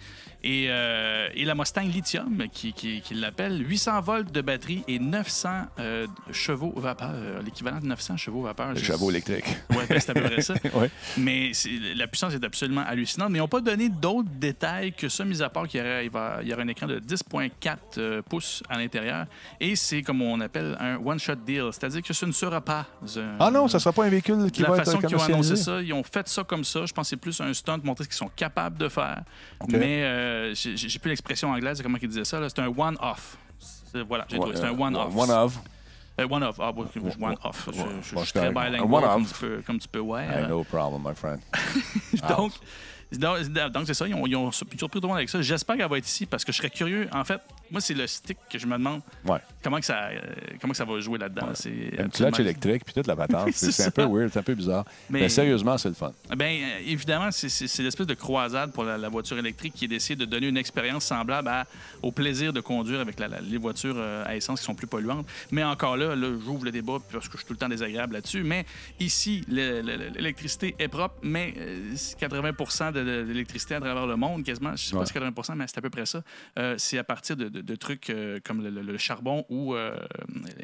Et, euh, et la Mustang Lithium, qui, qui, qui l'appelle, 800 volts de batterie et 900 euh, chevaux vapeur. L'équivalent de 900 chevaux vapeur. Le je- chevaux électrique. Ouais, ben, c'est à peu près ça. ouais. Mais la puissance est absolument hallucinante. Mais ils n'ont pas donné d'autres détails que ça, mis à part qu'il y aurait, il va- il y aurait un écran de 10,4 euh, pouces à l'intérieur. Et c'est comme on appelle un one-shot deal. C'est-à-dire que ce ne sera pas. un- Ah non, ça ne sera pas un véhicule qui la va façon être qu'ils ont annoncé ça, ils ont fait ça comme ça. Je pense que c'est plus un stunt, montrer ce qu'ils sont capables de faire. OK. Mais euh, j'ai plus l'expression anglaise, comment ils disaient ça. C'est un one-off. C'est- Voilà, j'ai trouvé. C'est un one-off. One of. Euh, one off. Ah, bon, one-off. Je, je- Bon, je je suis très Un comme one-off. tu peux, comme tu peux voir. Hey, no problem, my friend. Donc, donc, donc, c'est ça, ils ont, ils ont surpris tout le monde avec ça. J'espère qu'elle va être ici parce que je serais curieux. En fait, moi, c'est le stick que je me demande Ouais. comment, que ça, euh, comment que ça va jouer là-dedans. C'est Un absolument- clutch électrique, puis toute la patente. C'est c'est c'est un peu weird, c'est un peu bizarre. Mais, Mais- sérieusement, c'est le fun. Ben, euh, évidemment, c'est- c'est c'est l'espèce de croisade pour la, la voiture électrique qui est d'essayer de donner une expérience semblable à- au plaisir de conduire avec la- la- les voitures euh, à essence qui sont plus polluantes. Mais encore là, là j'ouvre le débat parce que je suis tout le temps désagréable là-dessus. Mais ici, le- le- l'électricité est propre, mais euh, 80 de, de l'électricité à travers le monde, quasiment, je sais pas Ouais. si 80 mais c'est à peu près ça, euh, c'est à partir de, de- de trucs euh, comme le, le- le charbon ou euh,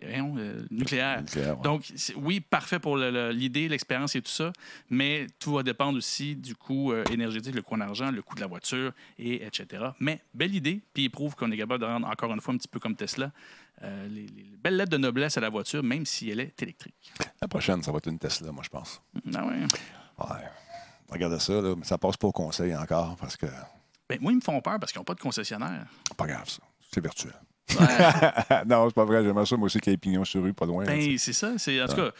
euh, nucléaire. Nucléaire, ouais. Donc, oui, parfait pour le- le- l'idée, l'expérience et tout ça, mais tout va dépendre aussi du coût euh, énergétique, le coût en argent, le coût de la voiture, et etc. Mais belle idée, puis il prouve qu'on est capable de rendre encore une fois un petit peu comme Tesla, euh, les, les belles lettres de noblesse à la voiture, même si elle est électrique. La prochaine, ça va être une Tesla, moi, je pense. Ah ouais. Ouais. Regardez ça, là, mais ça passe pas au conseil encore, parce que Ben, moi, ils me font peur parce qu'ils n'ont pas de concessionnaire. pas grave, ça. C'est virtuel. Ouais. non, c'est pas vrai. J'aimerais ça, moi aussi, qu'il y ait pignon sur rue, pas loin. Ben, c'est ça. C'est, en tout cas,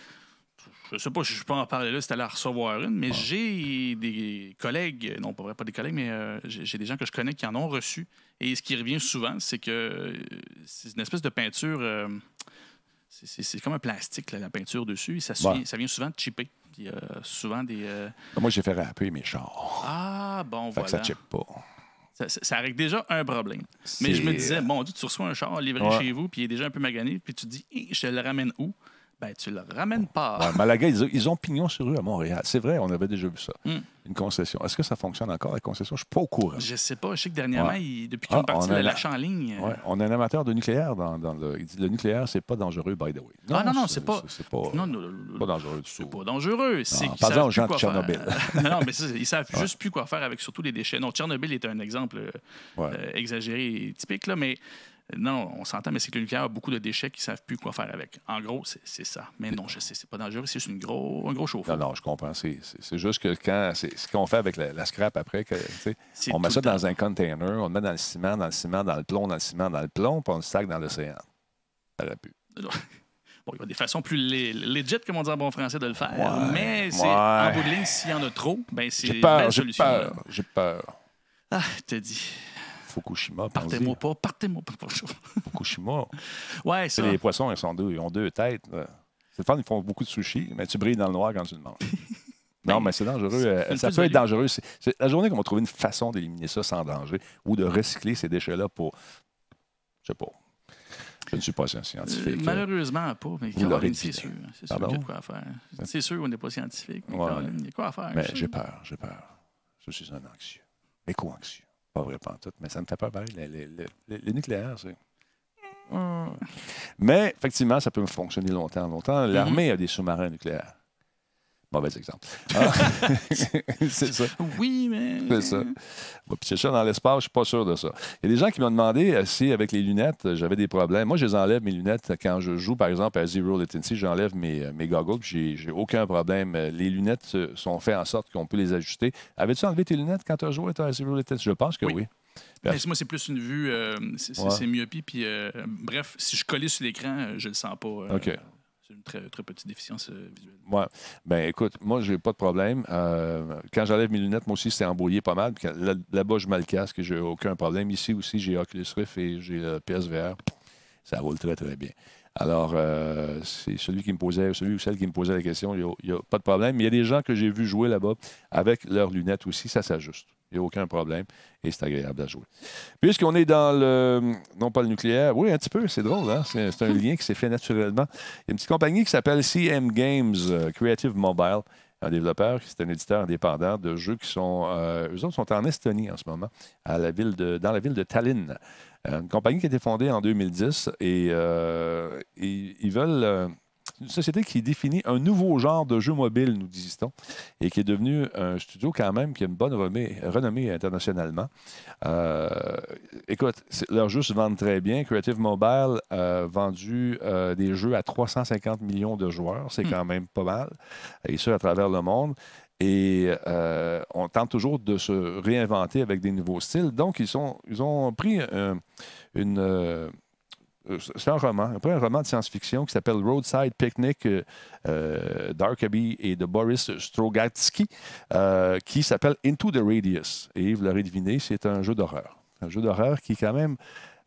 je sais pas, je ne peux en parler là, c'est allé en recevoir une, mais j'ai des collègues, non pas vrai, pas des collègues, mais euh, j'ai des gens que je connais qui en ont reçu. Et ce qui revient souvent, c'est que euh, c'est une espèce de peinture. euh, c'est- comme un plastique, là, la peinture dessus. Et ça, Ouais. vient, ça vient souvent de chipper. Puis, souvent des. euh, Moi, j'ai fait rapper mes chars. Ah, bon, Fait que voilà. ça chip pas. Ça, ça- ça règle déjà un problème. Mais je me disais, bon, tu reçois un char livré Ouais. chez vous, puis il est déjà un peu magané, puis tu te dis, je te le ramène où? Ben, tu le ramènes pas. Ouais, Malaga, ils ont, ils ont pignon sur rue à Montréal. C'est vrai, on avait déjà vu ça. Mm. Une concession. Est-ce que ça fonctionne encore, la concession? Je suis pas au courant. Je sais pas. Je sais que dernièrement, Ouais. il- depuis qu'ils ont Ah, parti la- l'achat en ligne. euh, Ouais, on a un amateur de nucléaire dans, dans le. Il dit le nucléaire, c'est pas dangereux, by the way. Ah non, non, c'est pas- C'est pas, Non, non, non, pas dangereux du c'est tout. pas dangereux. C'est Non, savent aux gens de Tchernobyl. non, non, mais ça, ils savent juste plus quoi faire avec surtout les déchets. Non, Tchernobyl est un exemple euh, euh, exagéré et typique, là, mais non, on s'entend, mais c'est que le nucléaire a beaucoup de déchets qui savent plus quoi faire avec. En gros, c'est ça. Mais non, je sais, c'est pas dangereux, c'est juste une gros, un gros chauffe-eau. Non, non, je comprends. C'est juste que quand. C'est ce qu'on fait avec la, la scrap après, que, on met ça dans un container, on le met dans le ciment, dans le ciment, dans le plomb, dans le ciment, dans le plomb, puis on le sac dans l'océan. Ça aurait pu. Bon, il y a des façons plus legit, comme on dit en bon français, de le faire. Ouais, mais c'est ouais. en bout de ligne, s'il y en a trop, ben c'est J'ai une peur, j'ai solution. peur, j'ai peur. Ah, te dis, Fukushima, partez-moi pas, partez-moi pas. Fukushima. Ouais, ça. les poissons, ils, sont deux, ils ont deux têtes. C'est le fun, ils font beaucoup de sushi, mais tu brilles dans le noir quand tu le manges. non, mais c'est dangereux. euh, Ça peut plus-value. être dangereux. C'est- c'est la journée qu'on va trouver une façon d'éliminer ça sans danger ou de recycler ces déchets-là pour. Je sais pas. Je ne suis pas un Euh, scientifique. malheureusement pas, mais c'est sûr. C'est sûr qu'il y a de quoi à faire. C'est sûr qu'on n'est pas scientifique, mais Ouais. Caroline, il y a quoi à faire. mais j'ai peur, j'ai peur. Je suis un anxieux. Éco-anxieux. Pas vrai, pas en tout, mais ça me fait peur pareil. Le, le- le- le- le nucléaire, c'est. Mais effectivement, ça peut fonctionner longtemps. Longtemps, Mhm. l'armée a des sous-marins nucléaires. Mauvais exemple. Ah, c'est ça. Oui, mais. C'est ça. Moi, puis c'est ça, dans l'espace, je suis pas sûr de ça. Il y a des gens qui m'ont demandé euh, si, avec les lunettes, euh, j'avais des problèmes. Moi, je les enlève, mes lunettes, quand je joue, par exemple, à Zero Latency, j'enlève mes, euh, mes goggles, j'ai- j'ai aucun problème. Les lunettes sont faites en sorte qu'on peut les ajuster. Avais-tu enlevé tes lunettes quand tu as joué à Zero Latency? Je pense que oui. Moi, c'est plus une vue, euh, c'est c'est- Ouais. c'est myopie. Puis, euh, bref, si je collais sur l'écran, je le sens pas. euh, OK. C'est une très, petite déficience euh, visuelle. Ouais. Ben écoute, moi, j'ai pas de problème. Euh, quand j'enlève mes lunettes, moi aussi, c'est embrouillé pas mal. Là-bas, je mets le casque et j'ai aucun problème. Ici aussi, j'ai Oculus Rift et j'ai le PSVR. Ça roule très, très bien. Alors, euh, c'est celui qui me posait, celui ou celle qui me posait la question, il n'y a, pas de problème. Il y a des gens que j'ai vus jouer là-bas avec leurs lunettes aussi, ça s'ajuste. Il n'y a aucun problème et c'est agréable à jouer. Puisqu'on est dans le, non pas le nucléaire, oui, un petit peu, c'est drôle, hein? c'est c'est un lien qui s'est fait naturellement. Il y a une petite compagnie qui s'appelle CM Games euh, Creative Mobile, un développeur qui est un éditeur indépendant de jeux qui sont, euh, eux autres sont en Estonie en ce moment, à la ville de, dans la ville de Tallinn. Euh, une compagnie qui a été fondée en 2010 et, euh, et ils veulent. euh, une société qui définit un nouveau genre de jeu mobile, nous disons, et qui est devenu un studio quand même qui a une bonne renommée, renommée internationalement. Euh, écoute, leurs jeux se vendent très bien. Creative Mobile a vendu euh, des jeux à 350 millions de joueurs. C'est Hmm. quand même pas mal. Et ça à travers le monde. Et euh, on tente toujours de se réinventer avec des nouveaux styles. Donc, ils, sont, ils ont pris euh, euh, c'est un roman, un roman de science-fiction qui s'appelle Roadside Picnic euh, d'Arkaby et de Boris Strogatsky, qui s'appelle Into the Radius. Et vous l'aurez deviné, c'est un jeu d'horreur. Un jeu d'horreur qui est quand même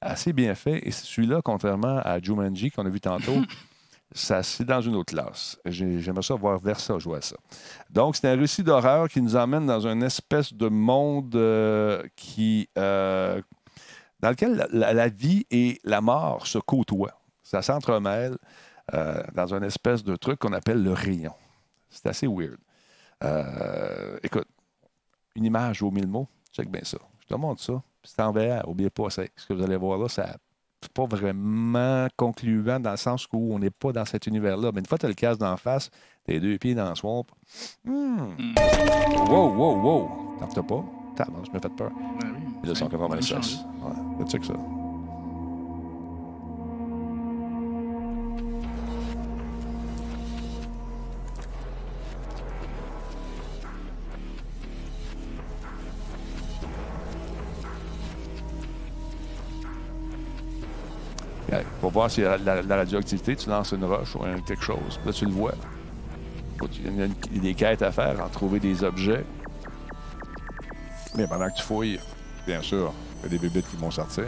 assez bien fait. Et celui-là, contrairement à Jumanji qu'on a vu tantôt, ça, c'est dans une autre classe. J'ai- J'aimerais ça voir Versa jouer à ça. Donc, c'est un récit d'horreur qui nous emmène dans une espèce de monde euh, qui, euh, dans lequel la, vie et la mort se côtoient. Ça s'entremêle euh, dans une espèce de truc qu'on appelle le rayon. C'est assez weird. Écoute, une image vaut mille mots. Check bien ça. Je te montre ça. C'est en VR. N'oubliez pas, c'est- ce que vous allez voir là, ça pas vraiment concluant dans le sens où on n'est pas dans cet univers-là. Mais une fois que tu as le casque d'en face, tes deux pieds dans le swamp. Hmm. Wow, wow, wow. T'en pas? T'as, je me fait peur. Ouais, oui. Et là, Ça a 196. changé. Ouais, check ça. Pour voir si la, la- la radioactivité, tu lances une roche ou un- quelque chose. Là, tu le vois. Il y a y a des quêtes à faire, en trouver des objets. Mais pendant que tu fouilles, bien sûr, il y a des bébites qui vont sortir.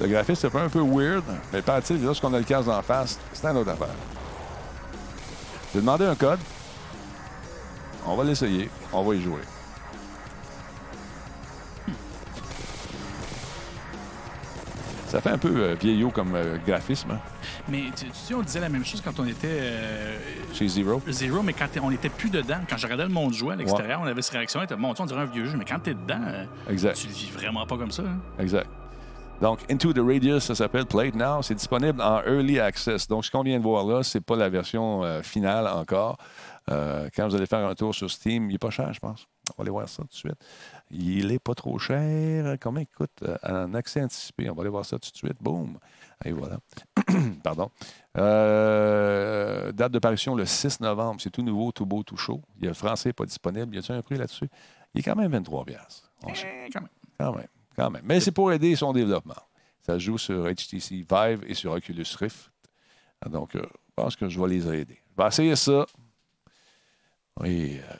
Le graphisme, c'est un peu weird, mais paraît-il, lorsqu'on a le casque en face, c'est une autre affaire. J'ai demandé un code. On va l'essayer. On va y jouer. Ça fait un peu euh, vieillot comme euh, graphisme hein, Mais tu, tu sais, on disait la même chose quand on était euh, chez Zero. Zero, mais quand t'es- on n'était plus dedans, quand je regardais le monde jouer à l'extérieur, on avait cette réaction, on était, sais, on dirait un vieux jeu, mais quand t'es dedans, euh, Exact. tu le vis vraiment pas comme ça. hein. Exact. Donc, Into the Radius, ça s'appelle Play It Now. C'est disponible en Early Access. Donc, ce qu'on vient de voir là, c'est pas la version euh, finale encore. Euh, quand vous allez faire un tour sur Steam, il n'est pas cher, je pense. On va aller voir ça tout de suite. Il est pas trop cher. Combien il coûte euh, en accès anticipé? On va aller voir ça tout de suite. Boum. Et voilà. Pardon. Euh, date de parution le 6 novembre. C'est tout nouveau, tout beau, tout chaud. Il y a le français pas disponible. Y a-t-il un prix là-dessus? Il est quand même 23 piastres. On sait. Eh, quand même. Quand même, quand même. Mais c'est pour aider son développement. Ça se joue sur HTC Vive et sur Oculus Rift. Donc, euh, je pense que je vais les aider. Je vais essayer ça. Oui. euh,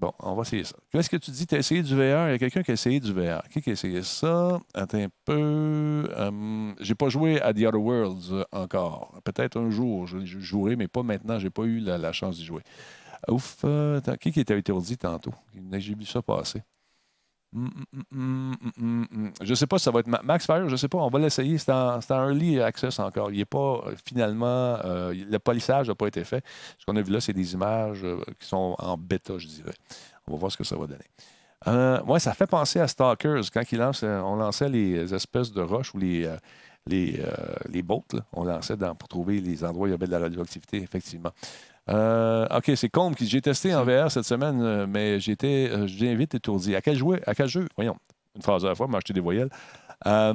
bon, on va essayer ça. Qu'est-ce que tu dis? Tu as essayé du VR? Il y a quelqu'un qui a essayé du VR. Qui a essayé ça? Attends un peu. Euh, j'ai pas joué à The Other Worlds euh, encore. Peut-être un jour, je, jouerai, mais pas maintenant. J'ai pas eu la, chance d'y jouer. Ouf. euh, qui était étourdi tantôt? J'ai vu ça passer. Hum, hum, hum. Je ne sais pas si ça va être Ma- Max Fire, je ne sais pas. On va l'essayer. C'est en, en early access encore. Il n'est pas euh, finalement. euh, le polissage n'a pas été fait. Ce qu'on a vu là, c'est des images euh, qui sont en bêta, je dirais. On va voir ce que ça va donner. Euh, ouais, ça fait penser à Stalkers. Quand on lançait les espèces de roches ou les, les, les boats. On lançait pour trouver les endroits où il y avait de la radioactivité, effectivement. Euh, OK, c'est Combe qui j'ai testé en VR cette semaine, euh, mais j'étais euh, viens vite étourdi. À quel, jouet, à quel jeu? Voyons, une phrase à la fois, m'a acheté des voyelles. Euh,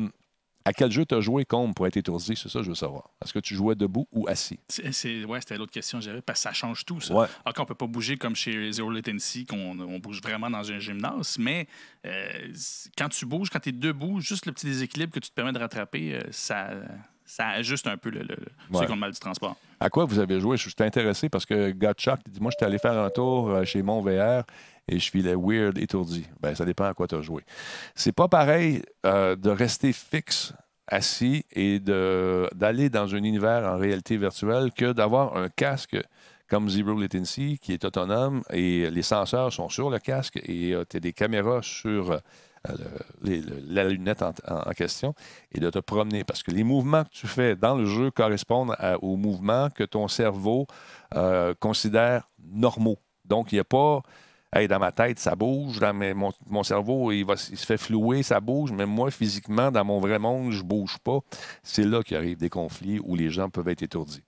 à quel jeu tu as joué Combe pour être étourdi? C'est ça je veux savoir. Est-ce que tu jouais debout ou assis? C'est- ouais, c'était l'autre question que j'avais, parce que ça change tout, ça. Ouais. OK, on peut pas bouger comme chez Zero Latency, qu'on on bouge vraiment dans un gymnase, mais quand tu bouges, quand tu es debout, juste le petit déséquilibre que tu te permets de rattraper, ça, ça ajuste un peu le, le, ceux qui ont le mal du transport. À quoi vous avez joué? Je suis intéressé parce que Gotchak dit Moi, j'étais allé faire un tour euh, chez mon VR et je filais weird, étourdi. Ben, ça dépend à quoi tu as joué. C'est pas pareil euh, de rester fixe, assis et d'aller dans un univers en réalité virtuelle que d'avoir un casque comme Zero Latency qui est autonome et les senseurs sont sur le casque et tu as des caméras sur euh, le- la lunette en, question et de te promener. Parce que les mouvements que tu fais dans le jeu correspondent aux mouvements que ton cerveau euh, considère normaux. Donc, il n'y a pas. Hey, dans ma tête, ça bouge. Dans mon, cerveau, il se fait flouer, ça bouge. Mais moi, physiquement, dans mon vrai monde, je ne bouge pas. C'est là qu'il arrive des conflits où les gens peuvent être étourdis.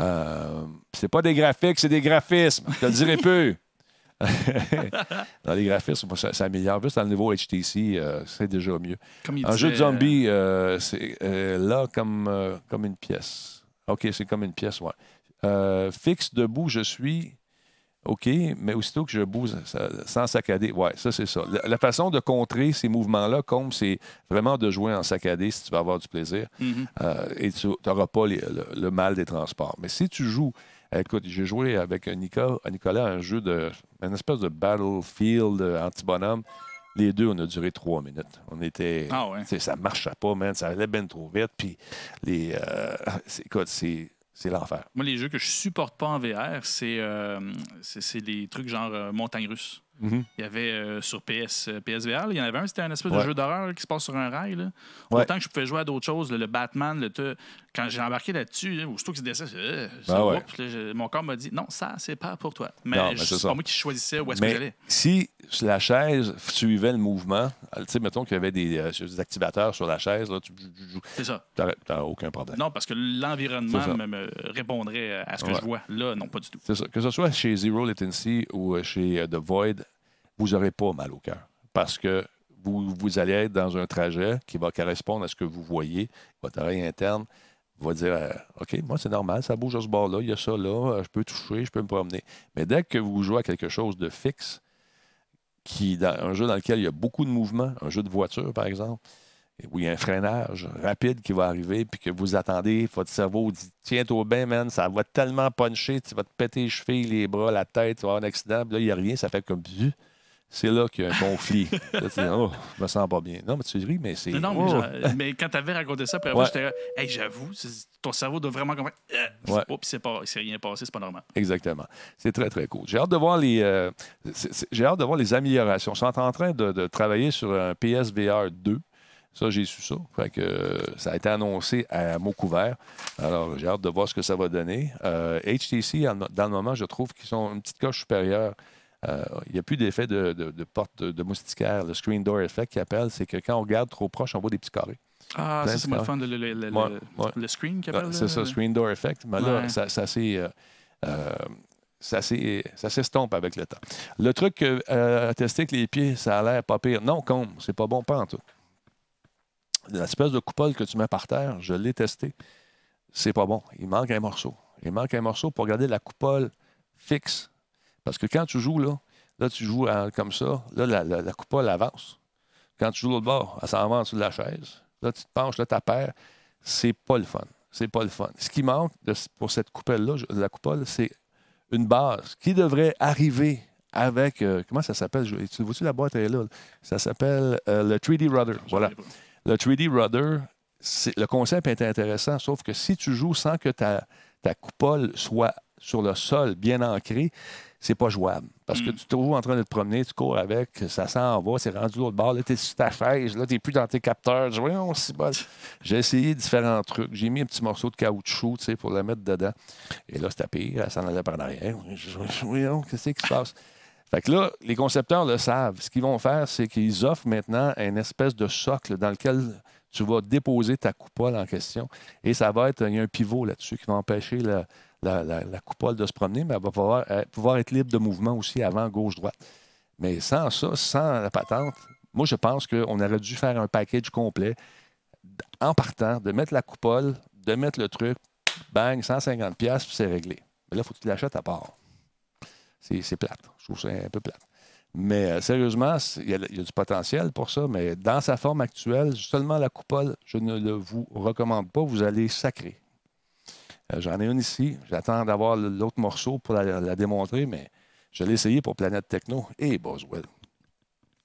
Euh, c'est pas des graphiques, c'est des graphismes. Je te le dirai peu. dans les graphismes, ça, ça améliore. Juste dans le niveau HTC, euh, c'est déjà mieux. Comme Un jeu de disait, zombie, euh, c'est euh, là comme, euh, comme une pièce. OK, c'est comme une pièce, ouais. Euh, fixe debout, je suis. OK, mais aussitôt que je bouge sans saccader, ouais, ça, c'est ça. La, la façon de contrer ces mouvements-là, comme c'est vraiment de jouer en saccadé si tu veux avoir du plaisir Mhm. euh, et tu n'auras pas les- le, le mal des transports. Mais si tu joues, écoute, j'ai joué avec Nicolas, Nicolas un jeu de, une espèce de battlefield euh, anti-bonhomme. Les deux, on a duré trois minutes. On était. Ah ouais. Ça marchait pas, man. Ça allait bien trop vite. Puis, les, euh, écoute, c'est, c'est l'enfer. Moi, les jeux que je supporte pas en VR, c'est euh, des trucs genre euh, montagne russe. Mhm. Il y avait euh, sur PS, euh, PSVR, il y en avait un, c'était un espèce Ouais. de jeu d'horreur qui se passe sur un rail. Là. Ouais. Autant que je pouvais jouer à d'autres choses, là, le Batman, le te- quand j'ai embarqué là-dessus, là, aussitôt qu'il se descend, euh, ouais. je- mon corps m'a dit non, ça, c'est pas pour toi. Mais, c'est pas moi qui choisissais où est-ce que j'allais. si la chaise suivait le mouvement, tu sais, mettons qu'il y avait des, euh, des activateurs sur la chaise, là, tu C'est ça. n'as aucun problème. Non, parce que l'environnement me, me répondrait à ce que je vois. Là, non, pas du tout. C'est ça. Que ce soit chez Zero Latency ou chez The Void, vous n'aurez pas mal au cœur. Parce que vous, allez être dans un trajet qui va correspondre à ce que vous voyez. Votre oreille interne va dire euh, OK, moi, c'est normal, ça bouge à ce bord-là, il y a ça là, euh, je peux toucher, je peux me promener. Mais dès que vous jouez à quelque chose de fixe, qui, un jeu dans lequel il y a beaucoup de mouvements, un jeu de voiture, par exemple, où il y a un freinage rapide qui va arriver, puis que vous attendez, votre cerveau dit Tiens-toi bien, man, ça va tellement puncher, tu vas te péter les chevilles, les bras, la tête, tu vas avoir un accident, puis là, il n'y a rien, ça fait comme. C'est là qu'il y a un conflit. là, tu dis, oh, je me sens pas bien. Non, mais tu ris, mais c'est. Non, non, mais, oh. genre, mais quand tu avais raconté ça, après Ouais. j'étais là, hey, j'avoue, ton cerveau doit vraiment comprendre. Euh, Ouais. Oh, puis c'est pas, rien passé, c'est pas normal. Exactement. C'est très, très cool. J'ai hâte de voir les, euh, j'ai hâte de voir les améliorations. Ils sont en train de, de travailler sur un PSVR 2. Ça, j'ai su ça. Fait que, euh, ça a été annoncé à mot couvert. Alors, j'ai hâte de voir ce que ça va donner. Euh, HTC, dans le moment, je trouve qu'ils sont une petite coche supérieure. Euh, Il n'y a plus d'effet de, de- de porte de, moustiquaire, le screen door effect qui appelle, c'est que quand on regarde trop proche, on voit des petits carrés. Ah, Ben, ça, c'est moi le c'est fun, le, le, le, le- Ouais, ouais. le screen Ouais, appelle. c'est ça, là. screen door effect. Mais là, Ouais. ça, ça s'est, euh, euh, ça s'est- ça s'estompe avec le temps. Le truc euh, à tester avec les pieds, ça a l'air pas pire. Non, comme, c'est pas bon pas en tout. L'espèce de coupole que tu mets par terre, je l'ai testé. C'est pas bon. Il manque un morceau. Il manque un morceau pour garder la coupole fixe. Parce que quand tu joues là, là tu joues comme ça, là la, coupole avance. Quand tu joues l'autre bord, elle s'en va en dessous de la chaise. Là, tu te penches, là, ta paire. C'est pas le fun. C'est pas le fun. Ce qui manque pour cette coupole-là, la coupole, c'est une base qui devrait arriver avec. euh, comment ça s'appelle? Tu vois-tu la boîte elle est là? Ça s'appelle euh, le 3D Rudder. Voilà. Le 3D Rudder, le concept est intéressant, sauf que si tu joues sans que ta coupole soit sur le sol bien ancrée, c'est pas jouable. Parce que Mm. tu es toujours en train de te promener, tu cours avec, ça s'en va, c'est rendu de l'autre bord, là, tu es sur ta chaise, là, tu n'es plus dans tes capteurs. J'ai essayé différents trucs. J'ai mis un petit morceau de caoutchouc tu sais, pour le mettre dedans. Et là, c'était pire, elle s'en allait par Voyons, qu'est-ce qui se passe? Fait que là, les concepteurs le savent. Ce qu'ils vont faire, c'est qu'ils offrent maintenant une espèce de socle dans lequel tu vas déposer ta coupole en question et ça va être, il y a un pivot là-dessus qui va empêcher la, coupole de se promener, mais elle va pouvoir, pouvoir être libre de mouvement aussi avant, gauche, droite. Mais sans ça, sans la patente, moi, je pense qu'on aurait dû faire un package complet en partant, de mettre la coupole, de mettre le truc, bang, 150$, piastres, puis c'est réglé. Mais là, il faut que tu l'achètes à part. C'est plate. Je trouve ça un peu plate. Mais euh, sérieusement, il y, a, il y a du potentiel pour ça, mais dans sa forme actuelle, seulement la coupole, je ne le vous recommande pas. Vous allez sacrer. Euh, J'en ai une ici. J'attends d'avoir l'autre morceau pour la, la démontrer, mais je l'ai essayé pour Planète Techno et Boswell.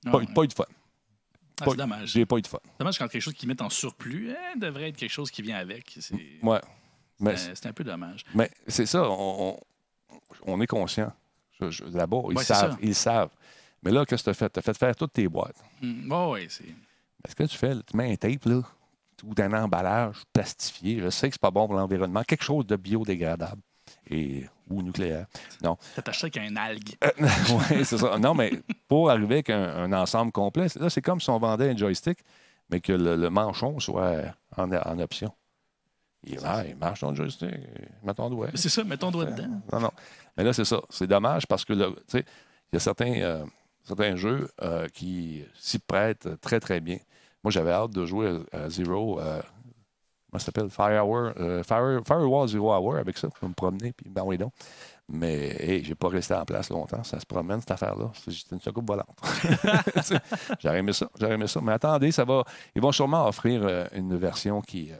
Pas, Ah, pas eu de fun. ah, Pas- c'est dommage. J'ai pas eu de fun. Dommage quand quelque chose qui met en surplus eh, devrait être quelque chose qui vient avec. C'est Ouais. C'est- un peu dommage. mais c'est ça, on est conscient. Là-bas, ils Ouais, savent. Ils savent. Mais là, qu'est-ce que tu as fait? Tu as fait faire toutes tes boîtes. Hmm, bon, ouais, c'est. Mais ce que tu fais, tu mets un tape, là, ou d'un emballage plastifié. Je sais que c'est pas bon pour l'environnement. Quelque chose de biodégradable et, ou nucléaire. Non. T'attaches ça avec un algue. oui, c'est ça. Non, mais pour arriver avec un, un ensemble complet, là, c'est comme si on vendait un joystick, mais que le, le manchon soit en, en option. Il, ah, il marche ton joystick, mets ton doigt. C'est ça, mets ton doigt dedans. Non, non. Mais là, c'est ça. C'est dommage parce que tu sais, il y a certains, euh, certains jeux euh, qui s'y prêtent très, très bien. Moi, j'avais hâte de jouer à, Zero. euh, comment ça s'appelle? Fire Hour, Fire- Firewall Zero Hour avec ça, pour me promener, puis ben oui, donc. Mais, hey, j'ai pas resté en place longtemps. Ça se promène, cette affaire-là. C'est une soucoupe volante. J'aurais aimé ça. J'aurais aimé ça. Mais attendez, ça va. Ils vont sûrement offrir une version qui,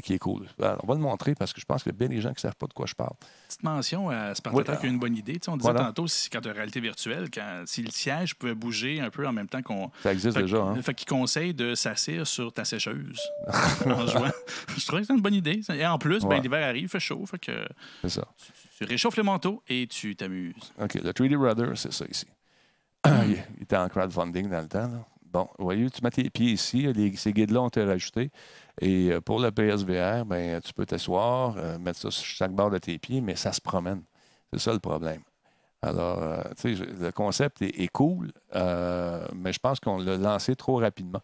qui est cool. Alors, on va le montrer parce que je pense qu'il y a bien des gens qui ne savent pas de quoi je parle. Petite mention à ce Oui, qui a une bonne idée. On disait voilà. tantôt, si, quand tu as réalité virtuelle, quand, si le siège pouvait bouger un peu en même temps qu'on. Ça existe Fait, déjà. Hein? fait qu'il conseille de s'asseoir sur ta sécheuse en jouant. Je trouvais que c'était une bonne idée. Et en plus, ben, l'hiver arrive, il fait chaud. Fait que C'est ça. tu réchauffes le manteau et tu t'amuses. OK, le 3D Rudder, c'est ça ici. il il était en crowdfunding dans le temps. là. Bon, voyez, tu mets tes pieds ici, les- ces guides-là ont été rajoutés. Et euh, pour le PSVR, ben, tu peux t'asseoir, euh, mettre ça sur chaque barre de tes pieds, mais ça se promène. C'est ça le problème. Alors, euh, tu sais, le concept est, est cool, euh, mais je pense qu'on l'a lancé trop rapidement.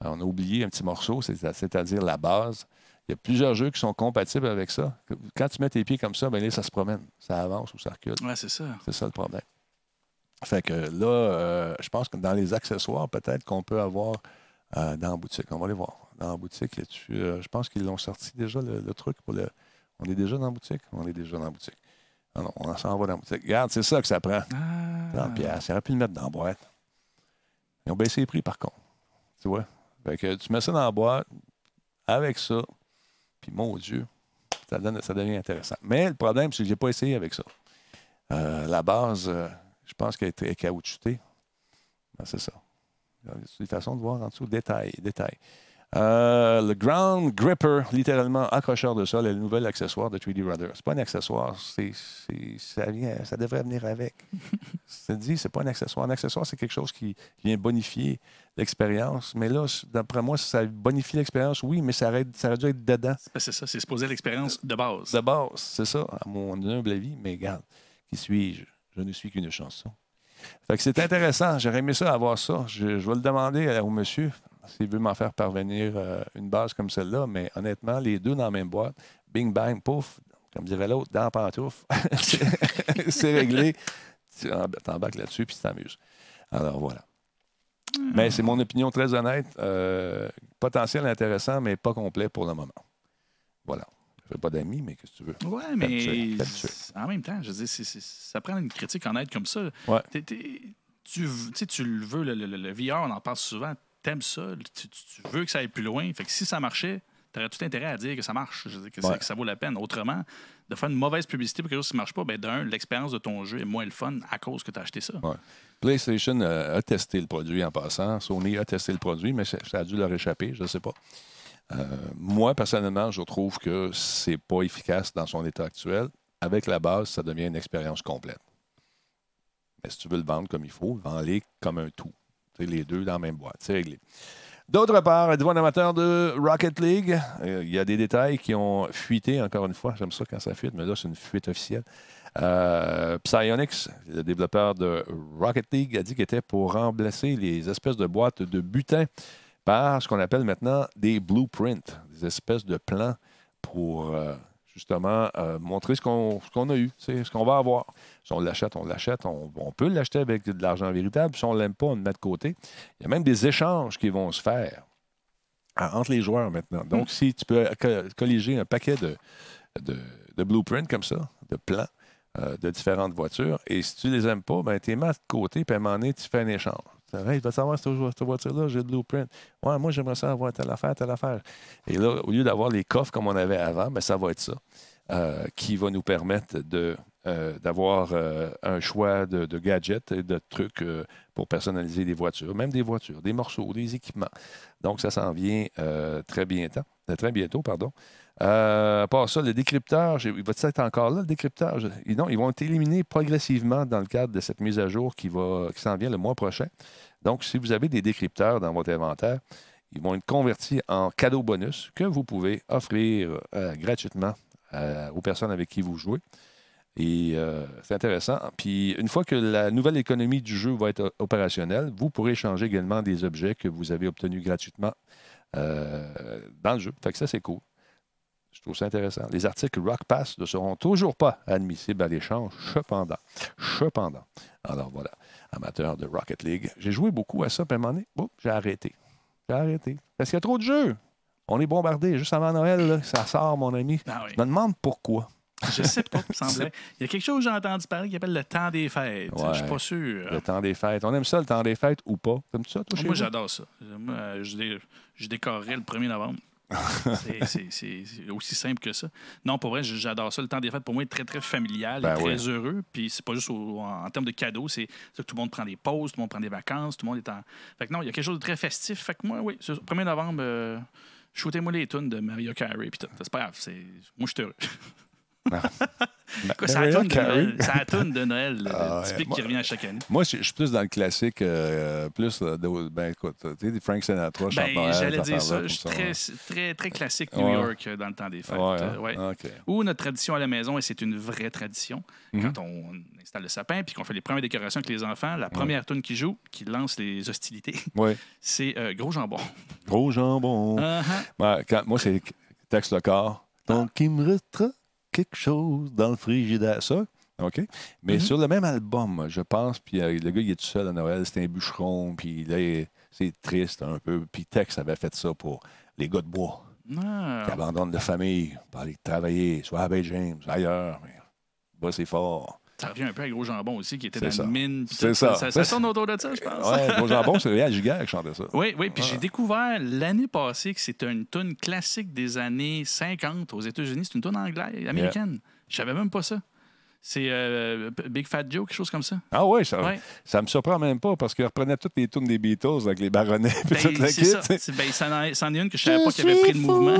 Alors, on a oublié un petit morceau, c'est- c'est-à-dire la base. Il y a plusieurs jeux qui sont compatibles avec ça. Quand tu mets tes pieds comme ça, ben là, ça se promène. Ça avance ou ça recule. Ouais, c'est ça. C'est ça le problème. Fait que là, euh, je pense que dans les accessoires, peut-être qu'on peut avoir dans la boutique. On va aller voir. Dans la boutique, là-dessus, euh, je pense qu'ils l'ont sorti déjà, le, le truc pour le. On est déjà dans la boutique? On est déjà dans la boutique. Ah non, on s'en va dans la boutique. Regarde, c'est ça que ça prend. Ah. 30 piastres. Il aurait pu le mettre dans la boîte. Ils ont baissé les prix, par contre. Tu vois? Fait que tu mets ça dans la boîte, avec ça, puis mon Dieu, ça, donne, ça devient intéressant. Mais le problème, c'est que je n'ai pas essayé avec ça. Euh, la base, euh, je pense qu'elle est caoutchoutée. Ben, c'est ça. C'est une façon de voir en dessous. Détail, détail. Euh, le Ground Gripper, littéralement accrocheur de sol, est le nouvel accessoire de 3D Rudder. C'est pas un accessoire, c'est, ça, vient, ça devrait venir avec. c'est dit, c'est pas un accessoire. Un accessoire, c'est quelque chose qui vient bonifier l'expérience. Mais là, d'après moi, ça bonifie l'expérience, oui, mais ça aurait, ça aurait dû être dedans. C'est ça, c'est supposé l'expérience de base. De base, c'est ça, à mon humble avis. Mais regarde, qui suis-je? Je ne suis qu'une chanson. Fait que c'est intéressant. J'aurais aimé ça, avoir ça. Je, je vais le demander au monsieur s'il veut m'en faire parvenir euh, une base comme celle-là. Mais honnêtement, les deux dans la même boîte, bing, bang, pouf, comme dirait l'autre, dans la pantoufle, c'est réglé. T'embarques là-dessus puis tu t'amuses. Alors voilà. Mais c'est mon opinion très honnête. Euh, potentiel intéressant, mais pas complet pour le moment. Voilà. Je fais pas d'amis, mais qu'est-ce que tu veux? Ouais, mais en même temps, je veux dire, ça prend une critique honnête comme ça. Ouais. Tu, tu le veux, le, le- le VR, on en parle souvent, t'aimes ça, tu, veux que ça aille plus loin. Fait que si ça marchait, t'aurais tout intérêt à dire que ça marche, je veux dire, que, Ouais. que ça vaut la peine. Autrement, de faire une mauvaise publicité pour quelque chose qui ne marche pas, ben d'un, l'expérience de ton jeu est moins le fun à cause que tu as acheté ça. Ouais. PlayStation euh, a testé le produit en passant. Sony a testé le produit, mais ça, ça a dû leur échapper, je ne sais pas. Euh, moi, personnellement, je trouve que c'est pas efficace dans son état actuel. Avec la base, ça devient une expérience complète. Mais si tu veux le vendre comme il faut, vends-les comme un tout. Les deux dans la même boîte. C'est réglé. D'autre part, êtes-vous un amateur de Rocket League? Euh, Il y a des détails qui ont fuité, encore une fois. J'aime ça quand ça fuite, mais là, c'est une fuite officielle. Euh, Psyonix, le développeur de Rocket League, a dit qu'il était pour remplacer les espèces de boîtes de butin par ce qu'on appelle maintenant des blueprints, des espèces de plans pour euh, justement euh, montrer ce qu'on ce qu'on a eu, ce qu'on va avoir. Si on l'achète, on l'achète. On, on peut l'acheter avec de l'argent véritable. Si on ne l'aime pas, on le met de côté. Il y a même des échanges qui vont se faire entre les joueurs maintenant. Donc, si tu peux co- colliger un paquet de, de, de blueprints comme ça, de plans euh, de différentes voitures, et si tu les aimes pas, ben, tu les mets de côté, puis à un moment donné, tu fais un échange. Hey, tu vas savoir cette, vo- cette voiture-là, j'ai le blueprint. Ouais, moi, j'aimerais ça avoir telle affaire, telle affaire. Et là, au lieu d'avoir les coffres comme on avait avant, ben, ça va être ça. euh, qui va nous permettre de, euh, d'avoir euh, un choix de, de gadgets et de trucs pour personnaliser des voitures, même des voitures, des morceaux, des équipements. Donc, ça s'en vient très bientôt. Très bientôt, pardon. Euh, à part ça, le décrypteur, il va être encore là, le décrypteur? Non, ils vont être éliminés progressivement dans le cadre de cette mise à jour qui, qui s'en vient le mois prochain. Donc, si vous avez des décrypteurs dans votre inventaire, ils vont être convertis en cadeaux bonus que vous pouvez offrir euh, gratuitement euh, aux personnes avec qui vous jouez. Et c'est intéressant. Puis une fois que la nouvelle économie du jeu va être opérationnelle, vous pourrez échanger également des objets que vous avez obtenus gratuitement dans le jeu. Fait que ça, c'est cool. Je trouve ça intéressant. Les articles Rock Pass ne seront toujours pas admissibles à l'échange, cependant. Cependant. Alors voilà, amateur de Rocket League. J'ai joué beaucoup à ça, puis à un moment donné, j'ai arrêté. J'ai arrêté. Parce qu'il y a trop de jeux. On est bombardé juste avant Noël, là, ça sort, mon ami. Ah oui. Je me demande pourquoi. Je sais pas, il me semblait. Il y a quelque chose que j'ai entendu parler qui appelle le temps des fêtes. Ouais. Je suis pas sûr. Le temps des fêtes. On aime ça, le temps des fêtes ou pas? T'aimes-tu ça, toi, Moi, j'adore ça. Moi, je, dé- je décorerais le 1er novembre. C'est- aussi simple que ça. Non, pour vrai, j'adore ça. Le temps des fêtes, pour moi, est très, très familial Ben et très oui. heureux. Puis c'est pas juste au- en, en termes de cadeaux, c'est que tout le monde prend des pauses, tout le monde prend des vacances, tout le monde est en. Fait que non, il y a quelque chose de très festif. Fait que moi, oui, ça. 1er novembre, euh, shootez-moi les tunes de Mario Carey. Puis. C'est pas grave. c'est- Moi, je suis heureux. Quoi, c'est la Mariah toune de. Noël? De Noël, Ah, typique qui revient à chaque année. Moi, je suis plus dans le classique, euh, plus euh, de, ben écoute, tu sais, des Frank Sinatra, Ben, Noël, j'allais dire ça. Je suis très, ça, très, très classique New Ouais. York euh, dans le temps des fêtes. Ouais, hein? ouais. Ou notre tradition à la maison, et c'est une vraie tradition, Mhm. quand on installe le sapin puis qu'on fait les premières décorations avec les enfants, la première tune qui joue, qui lance les hostilités, c'est euh, Gros Jambon. Gros jambon. Uh-huh. Quand- moi, c'est texte le corps. Donc, il me quelque chose dans le frigidaire. Ça, OK? Mais Mhm. sur le même album, je pense, puis euh, le gars, il est tout seul à Noël, c'était un bûcheron, puis là, c'est triste un peu. Puis Tex avait fait ça pour les gars de bois Ah. qui abandonnent la famille pour aller travailler, soit à Bay James, ailleurs. Mais c'est fort. Ça revient un peu à Gros Jambon aussi, qui était dans ça. une mine. C'est tout. ça. Ça, ça tourne autour de ça, je pense. Ouais, Gros jambon, c'est Réal Giguère qui chantait ça. Oui, oui. Puis Ah. j'ai découvert l'année passée que c'était une tune classique des années 50 aux États-Unis. C'est une tune anglaise, américaine. Je savais même pas ça. C'est euh, Big Fat Joe, quelque chose comme ça. Ah ouais, ça, Ouais. ça me surprend même pas parce qu'il reprenait toutes les tunes des Beatles avec les baronnets et Ben, kit. ça. C'est- Ben, en- c'en est une que je savais pas qu'il avait pris le mouvement.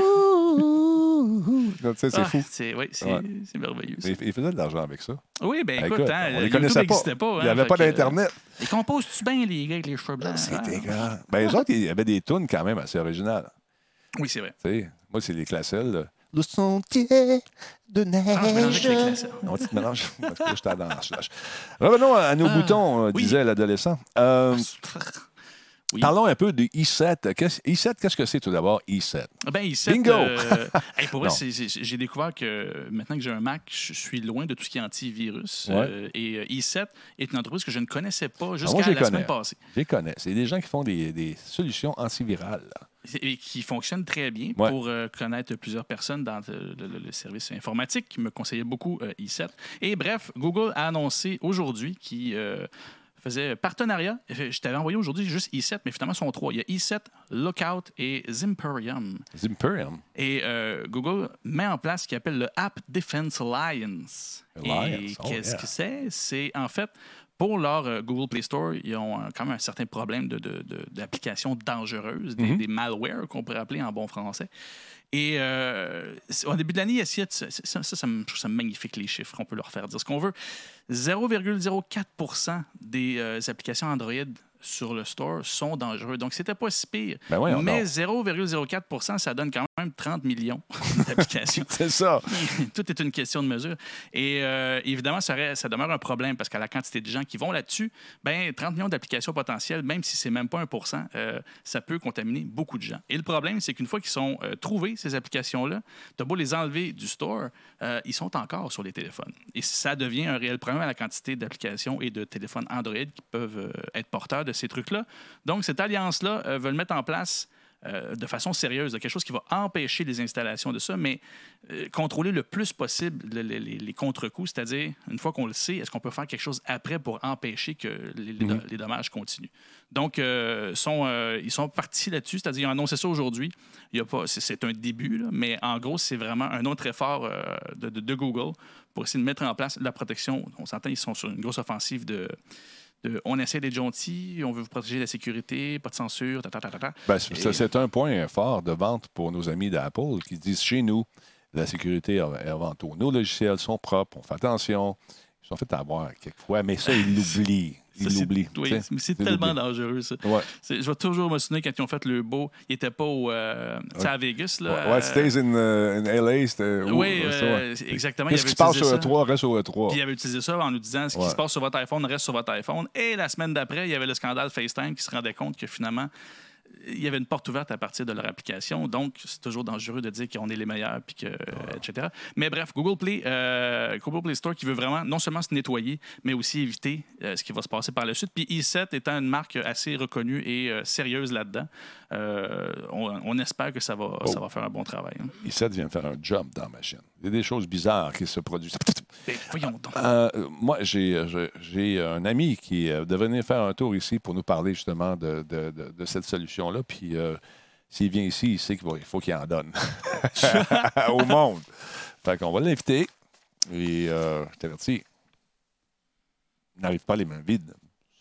C'est Ah, fou. C'est oui, Ouais. c'est merveilleuse. Mais il faisait de l'argent avec ça. Oui, ben écoute, Écoute, hein, on les YouTube connaissait pas. n'existait pas. Il n'y hein, avait pas d'Internet. Ils composent-tu bien, les gars, avec les cheveux blancs? C'était hein? grand. Ben, les autres, il y avait des tunes quand même assez originales. Oui, c'est vrai. Tu sais, moi, c'est les classelles. là. Le sentier de neige. Ah, je mélangeais avec les classes. Non, tu te mélanges. Parce que j'étais dans la. Revenons à nos Ah, boutons, euh, oui. disait l'adolescent. Euh, Oui. Parlons un peu de i7. Qu'est-ce- i7, qu'est-ce que c'est tout d'abord, i7? Ben, Bingo! euh, hey, pour vrai, Non. c'est- c'est- j'ai découvert que maintenant que j'ai un Mac, je suis loin de tout ce qui est antivirus. Ouais. Euh, et euh, i7 est une entreprise que je ne connaissais pas Ah, moi, jusqu'à les la semaine connais. passée. Je les connais. C'est des gens qui font des, des solutions antivirales. Et qui fonctionne très bien Ouais. pour euh, connaître plusieurs personnes dans le, le- le service informatique qui me conseillait beaucoup euh, i7. Et bref, Google a annoncé aujourd'hui qu'il euh, faisait partenariat. Je t'avais envoyé aujourd'hui juste i7, mais finalement, ils sont trois. Il y a i7, Lookout et Zimperium. Zimperium. Et euh, Google met en place ce qu'il appelle le App Defense Alliance. Alliance, Et oh, qu'est-ce yeah. que c'est? C'est en fait, pour leur euh, Google Play Store, ils ont euh, quand même un certain problème de- de- de- d'applications dangereuses, des, des malwares qu'on pourrait appeler en bon français. Et euh, au début de l'année, ça, ça, ça, ça me- magnifique, les chiffres. On peut leur faire dire ce qu'on veut. 0,04% des euh, applications Android sur le store sont dangereux. Donc, c'était pas si pire. Ben Mais donc. 0,04% ça donne quand même 30 millions d'applications. C'est ça. Tout est une question de mesure. Et euh, évidemment, ça, reste- ça demeure un problème parce qu'à la quantité de gens qui vont là-dessus, ben, 30 millions d'applications potentielles, même si c'est même pas 1% euh, ça peut contaminer beaucoup de gens. Et le problème, c'est qu'une fois qu'ils sont euh, trouvés, ces applications-là, tu as beau les enlever du store, euh, ils sont encore sur les téléphones. Et ça devient un réel problème à la quantité d'applications et de téléphones Android qui peuvent être porteurs de ces trucs-là. Donc, cette alliance-là euh, veut le mettre en place euh, de façon sérieuse, de quelque chose qui va empêcher les installations de ça, mais euh, contrôler le plus possible le- le- les, les contre-coups, c'est-à-dire, une fois qu'on le sait, est-ce qu'on peut faire quelque chose après pour empêcher que les, les dommages continuent? Donc, euh, sont, ils sont partis là-dessus, c'est-à-dire, ils ont annoncé ça aujourd'hui. Il y a pas, c'est, un début, là, mais en gros, c'est vraiment un autre effort de, de- de Google pour essayer de mettre en place la protection. On s'entend, ils sont sur une grosse offensive de. De on essaie d'être gentil, on veut vous protéger la sécurité, pas de censure, ta, ta, ta. Ben, c'est- un point fort de vente pour nos amis d'Apple qui disent chez nous, la sécurité est avant tout. Nos logiciels sont propres, on fait attention. Ils sont fait avoir quelquefois, mais ça, ils l'oublient. L'oublient. oui, c'est tellement dangereux, ça. Ouais. Je vais toujours me souvenir quand ils ont fait le beau. Ils n'étaient pas au, euh, à Vegas. Là, Ouais, euh, stays in, uh, in LA, c'était. oui, euh, exactement. Qu'est-ce ils qui se passe sur ça. E3 reste sur E3. Puis il avait utilisé ça en nous disant ce qui se passe sur votre iPhone reste sur votre iPhone. Et la semaine d'après, il y avait le scandale FaceTime qui se rendait compte que finalement, il y avait une porte ouverte à partir de leur application. Donc, c'est toujours dangereux de dire qu'on est les meilleurs, puis que, etc. Mais bref, Google Play, euh, Google Play Store qui veut vraiment non seulement se nettoyer, mais aussi éviter euh, ce qui va se passer par la suite. Puis i7 étant une marque assez reconnue et euh, sérieuse là-dedans, on, on espère que ça va, ça va faire un bon travail. hein. I7 vient faire un job dans la machine. Il y a des choses bizarres qui se produisent. Mais voyons donc. Euh, moi, j'ai un ami qui euh, devait venir faire un tour ici pour nous parler justement de, de- de- de cette solution-là. Puis euh, s'il vient ici, il sait qu'il faut qu'il en donne au monde. Fait qu'on va l'inviter. Et euh, je t'avertis, il n'arrive pas les mains vides.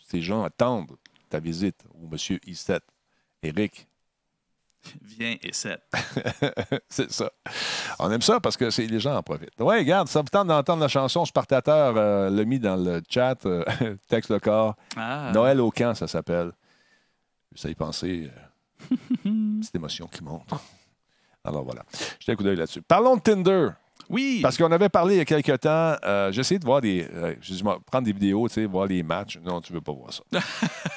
Ces gens attendent ta visite au monsieur I7. Eric, Viens et 7. c'est ça. On aime ça parce que c'est les gens en profitent. Oui, regarde, ça vous tente d'entendre la chanson Spartateur, euh, l'a mis dans le chat, euh, texte le corps. Ah. Noël au camp, ça s'appelle. Ça y penser, euh, petite émotion qui monte. Alors voilà, jetez un coup d'œil là-dessus. Parlons de Tinder. Oui. Parce qu'on avait parlé il y a quelques temps, euh, j'ai essayé de voir des. euh, j'ai prendre des vidéos, tu sais, voir les matchs. Non, tu veux pas voir ça.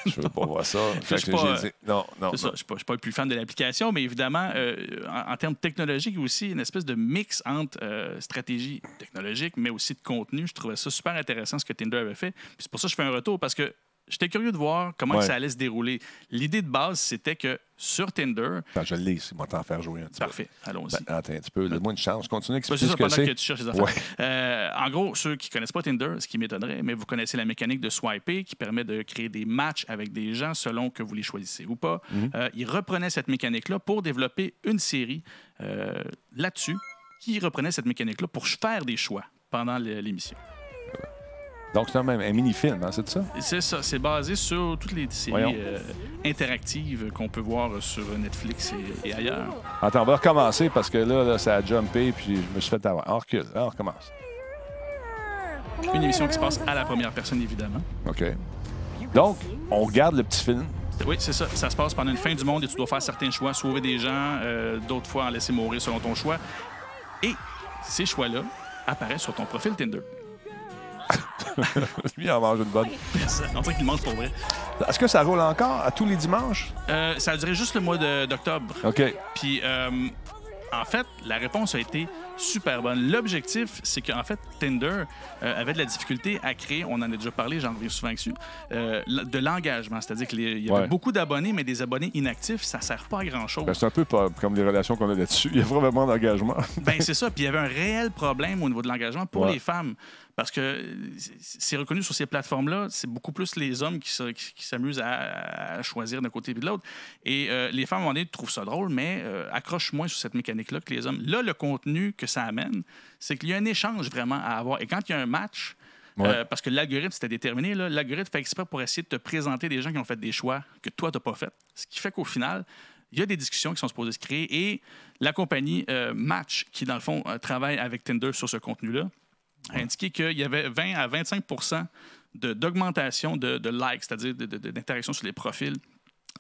Je veux pas voir ça. Suis pas, dit, non, non. C'est ça, non. je ne suis, pas- je suis pas le plus fan de l'application, mais évidemment, euh, en, en termes technologiques aussi, une espèce de mix entre euh, stratégie technologique, mais aussi de contenu. Je trouvais ça super intéressant ce que Tinder avait fait. Puis c'est pour ça que je fais un retour, parce que j'étais curieux de voir comment Ouais. ça allait se dérouler. L'idée de base, c'était que sur Tinder, Attends, je l'ai ici, moi, t'en faire jouer un petit parfait, allons-y. peu. Ben, attends un petit peu, donne-moi une chance. Continue à expliquer c'est ça, ce que pendant que c'est. tu cherches les affaires. Ouais. Euh, en gros, ceux qui ne connaissent pas Tinder, ce qui m'étonnerait, mais vous connaissez la mécanique de swiper qui permet de créer des matchs avec des gens selon que vous les choisissez ou pas. Mhm. Euh, ils reprenaient cette mécanique-là pour développer une série euh, là-dessus qui reprenait cette mécanique-là pour faire des choix pendant l'émission. Donc, c'est un, même- un mini-film, hein, c'est ça? C'est ça, c'est basé sur toutes les séries euh, interactives qu'on peut voir sur Netflix et, et ailleurs. Attends, on va recommencer parce que là, là, ça a jumpé puis je me suis fait avoir. On recule, hein, on recommence. Une émission qui se passe à la première personne, évidemment. OK. Donc, on regarde le petit film. Oui, c'est ça. Ça se passe pendant une fin du monde et tu dois faire certains choix, sauver des gens, euh, d'autres fois en laisser mourir selon ton choix. Et ces choix-là apparaissent sur ton profil Tinder. Lui, il en mange une bonne. On dirait qu'il mange pour vrai. Est-ce que ça roule encore à tous les dimanches? Euh, ça a duré juste le mois de- d'octobre. OK. Puis, euh, en fait, la réponse a été super bonne. L'objectif, c'est qu'en fait, Tinder euh, avait de la difficulté à créer, on en a déjà parlé, j'en reviens souvent dessus, euh, de l'engagement. C'est-à-dire qu'il y avait Ouais. beaucoup d'abonnés, mais des abonnés inactifs, ça sert pas à grand-chose. Ben, c'est un peu pas- comme les relations qu'on a là-dessus. Il y a vraiment d'engagement. Ben, c'est ça. Puis il y avait un réel problème au niveau de l'engagement pour Ouais. les femmes. Parce que c'est- c'est reconnu sur ces plateformes-là, c'est beaucoup plus les hommes qui se- qui qui s'amusent à, à choisir d'un côté et de l'autre. Et euh, les femmes, à un moment donné, trouvent ça drôle, mais euh, accrochent moins sur cette mécanique-là que les hommes. Là, le contenu que ça amène, c'est qu'il y a un échange vraiment à avoir. Et quand il y a un match, Ouais. euh, parce que l'algorithme, c'était déterminé, l'algorithme fait exprès pour essayer de te présenter des gens qui ont fait des choix que toi, tu n'as pas fait. Ce qui fait qu'au final, il y a des discussions qui sont supposées se créer et la compagnie euh, Match, qui dans le fond euh, travaille avec Tinder sur ce contenu-là, a indiqué qu'il y avait 20 à 25% de- d'augmentation de, de likes, c'est-à-dire de- de- de- d'interaction sur les profils,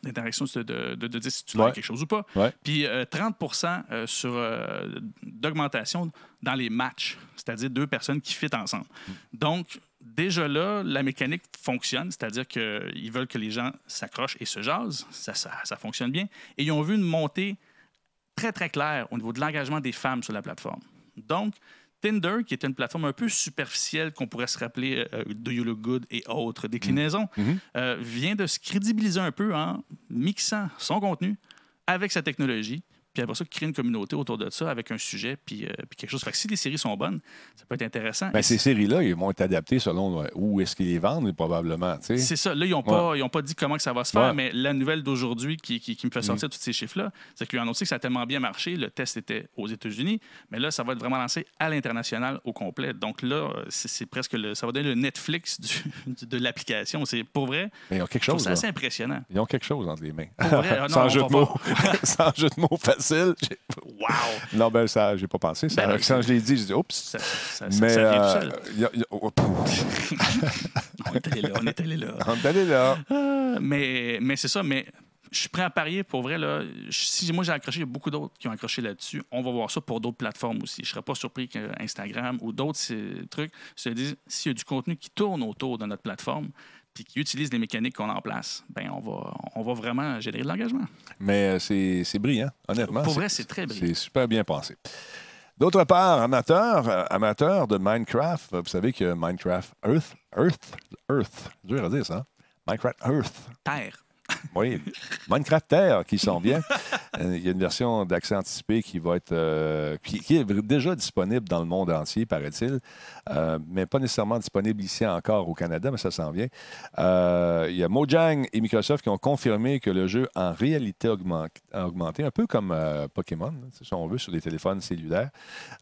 d'interaction de, de, de- dire si tu Ouais. likes quelque chose ou pas. Ouais. Puis euh, 30% euh, sur euh, d'augmentation dans les matchs, c'est-à-dire deux personnes qui fit ensemble. Donc, déjà là, la mécanique fonctionne, c'est-à-dire qu'ils veulent que les gens s'accrochent et se jasent. Ça, ça, ça fonctionne bien. Et ils ont vu une montée très, très claire au niveau de l'engagement des femmes sur la plateforme. Donc, Tinder, qui est une plateforme un peu superficielle qu'on pourrait se rappeler euh, Do You Look Good et autres déclinaisons, euh, vient de se crédibiliser un peu en mixant son contenu avec sa technologie, puis après ça, créer une communauté autour de ça avec un sujet, puis, euh, puis quelque chose. Fait que si les séries sont bonnes, ça peut être intéressant. Ben, ces séries-là, ils vont être adaptées selon euh, où est-ce qu'ils les vendent, probablement. tu sais. C'est ça. Là, ils n'ont pas, pas dit comment que ça va se faire, Ouais. mais la nouvelle d'aujourd'hui qui, qui- qui me fait sortir tous ces chiffres-là, c'est qu'ils ont annoncé que ça a tellement bien marché. Le test était aux États-Unis, mais là, ça va être vraiment lancé à l'international au complet. Donc là, euh, c'est c'est presque le, ça va donner le Netflix du- de l'application. C'est pour vrai, Mais ils ont quelque je trouve chose. ça là. assez impressionnant. Ils ont quelque chose entre les mains. Pour vrai, ah non, Sans on jeu de mots. Sans jeu de mots facile. Wow! Non, ben ça, j'ai pas pensé. Ça, Ben non, quand je l'ai dit, j'ai dit, oups. Ça, ça, Mais ça vient tout seul. y a- y a- oh, On est allé là, on est allé là. on est allé là. Euh, mais mais c'est ça, mais je suis prêt à parier pour vrai. Là, si moi j'ai accroché, il y a beaucoup d'autres qui ont accroché là-dessus. On va voir ça pour d'autres plateformes aussi. Je ne serais pas surpris qu'Instagram ou d'autres trucs se disent s'il y a du contenu qui tourne autour de notre plateforme puis qui utilise les mécaniques qu'on a en place, ben on va, on va vraiment générer de l'engagement. Mais euh, c'est brillant, honnêtement. Pour vrai, c'est très brillant. C'est super bien pensé. D'autre part, amateur, euh, amateur de Minecraft, vous savez que Minecraft Earth, Earth, Earth, dur à dire ça, hein? Minecraft Earth, Terre. Oui, Minecraft Terre qui s'en vient. Euh, Il y a une version d'accès anticipé qui va être euh, est déjà disponible dans le monde entier, paraît-il, euh, mais pas nécessairement disponible ici encore au Canada, mais ça s'en vient. Il y a Mojang et Microsoft qui ont confirmé que le jeu en réalité a augmenté, un peu comme Pokémon, hein, si on veut, sur des téléphones cellulaires.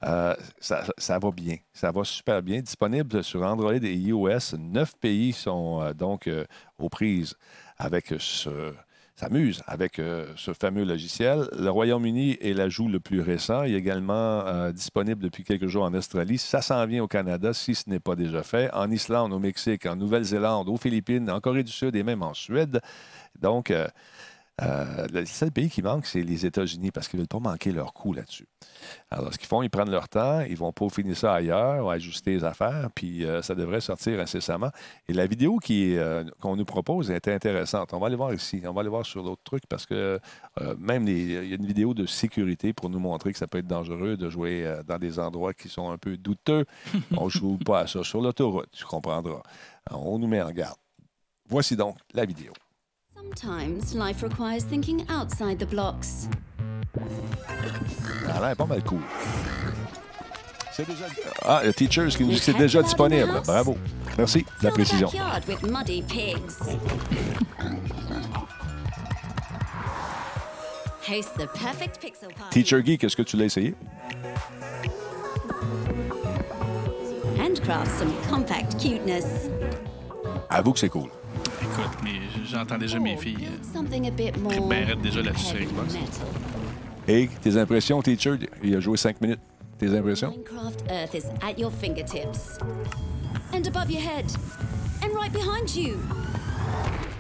Ça, ça va bien, ça va super bien. Disponible sur Android et iOS. Neuf pays sont donc aux prises avec ce avec euh, ce fameux logiciel. Le Royaume-Uni est l'ajout le plus récent. Il est également euh, disponible depuis quelques jours en Australie. Ça s'en vient au Canada si ce n'est pas déjà fait. En Islande, au Mexique, en Nouvelle-Zélande, aux Philippines, en Corée du Sud et même en Suède. Donc, euh, euh, le seul pays qui manque, c'est les États-Unis parce qu'ils ne veulent pas manquer leur coup là-dessus. Alors, ce qu'ils font, ils prennent leur temps, ils vont peaufiner ça ailleurs, ajuster les affaires, puis euh, ça devrait sortir incessamment. Et la vidéo qui euh, qu'on nous propose est intéressante. On va aller voir ici, on va aller voir sur l'autre truc parce que même il y a une vidéo de sécurité pour nous montrer que ça peut être dangereux de jouer dans des endroits qui sont un peu douteux. On ne joue pas à ça sur l'autoroute, tu comprendras. Alors, on nous met en garde. Voici donc la vidéo. Sometimes life requires thinking outside the blocks. Ça a l'air pas mal cool. C'est déjà... Ah, le Teachers qui nous dit que c'est déjà disponible. Bravo. Merci de la précision. Teacher Geek, est-ce que tu l'as essayé? Handcraft some compact cuteness. Avoue que c'est cool. Écoute, mais j'entends déjà mes filles. Raide déjà là-dessus sur Xbox. Et tes impressions, Teacher? Il a joué cinq minutes. Tes impressions? Minecraft Earth is at your fingertips. And above your head. And right behind you.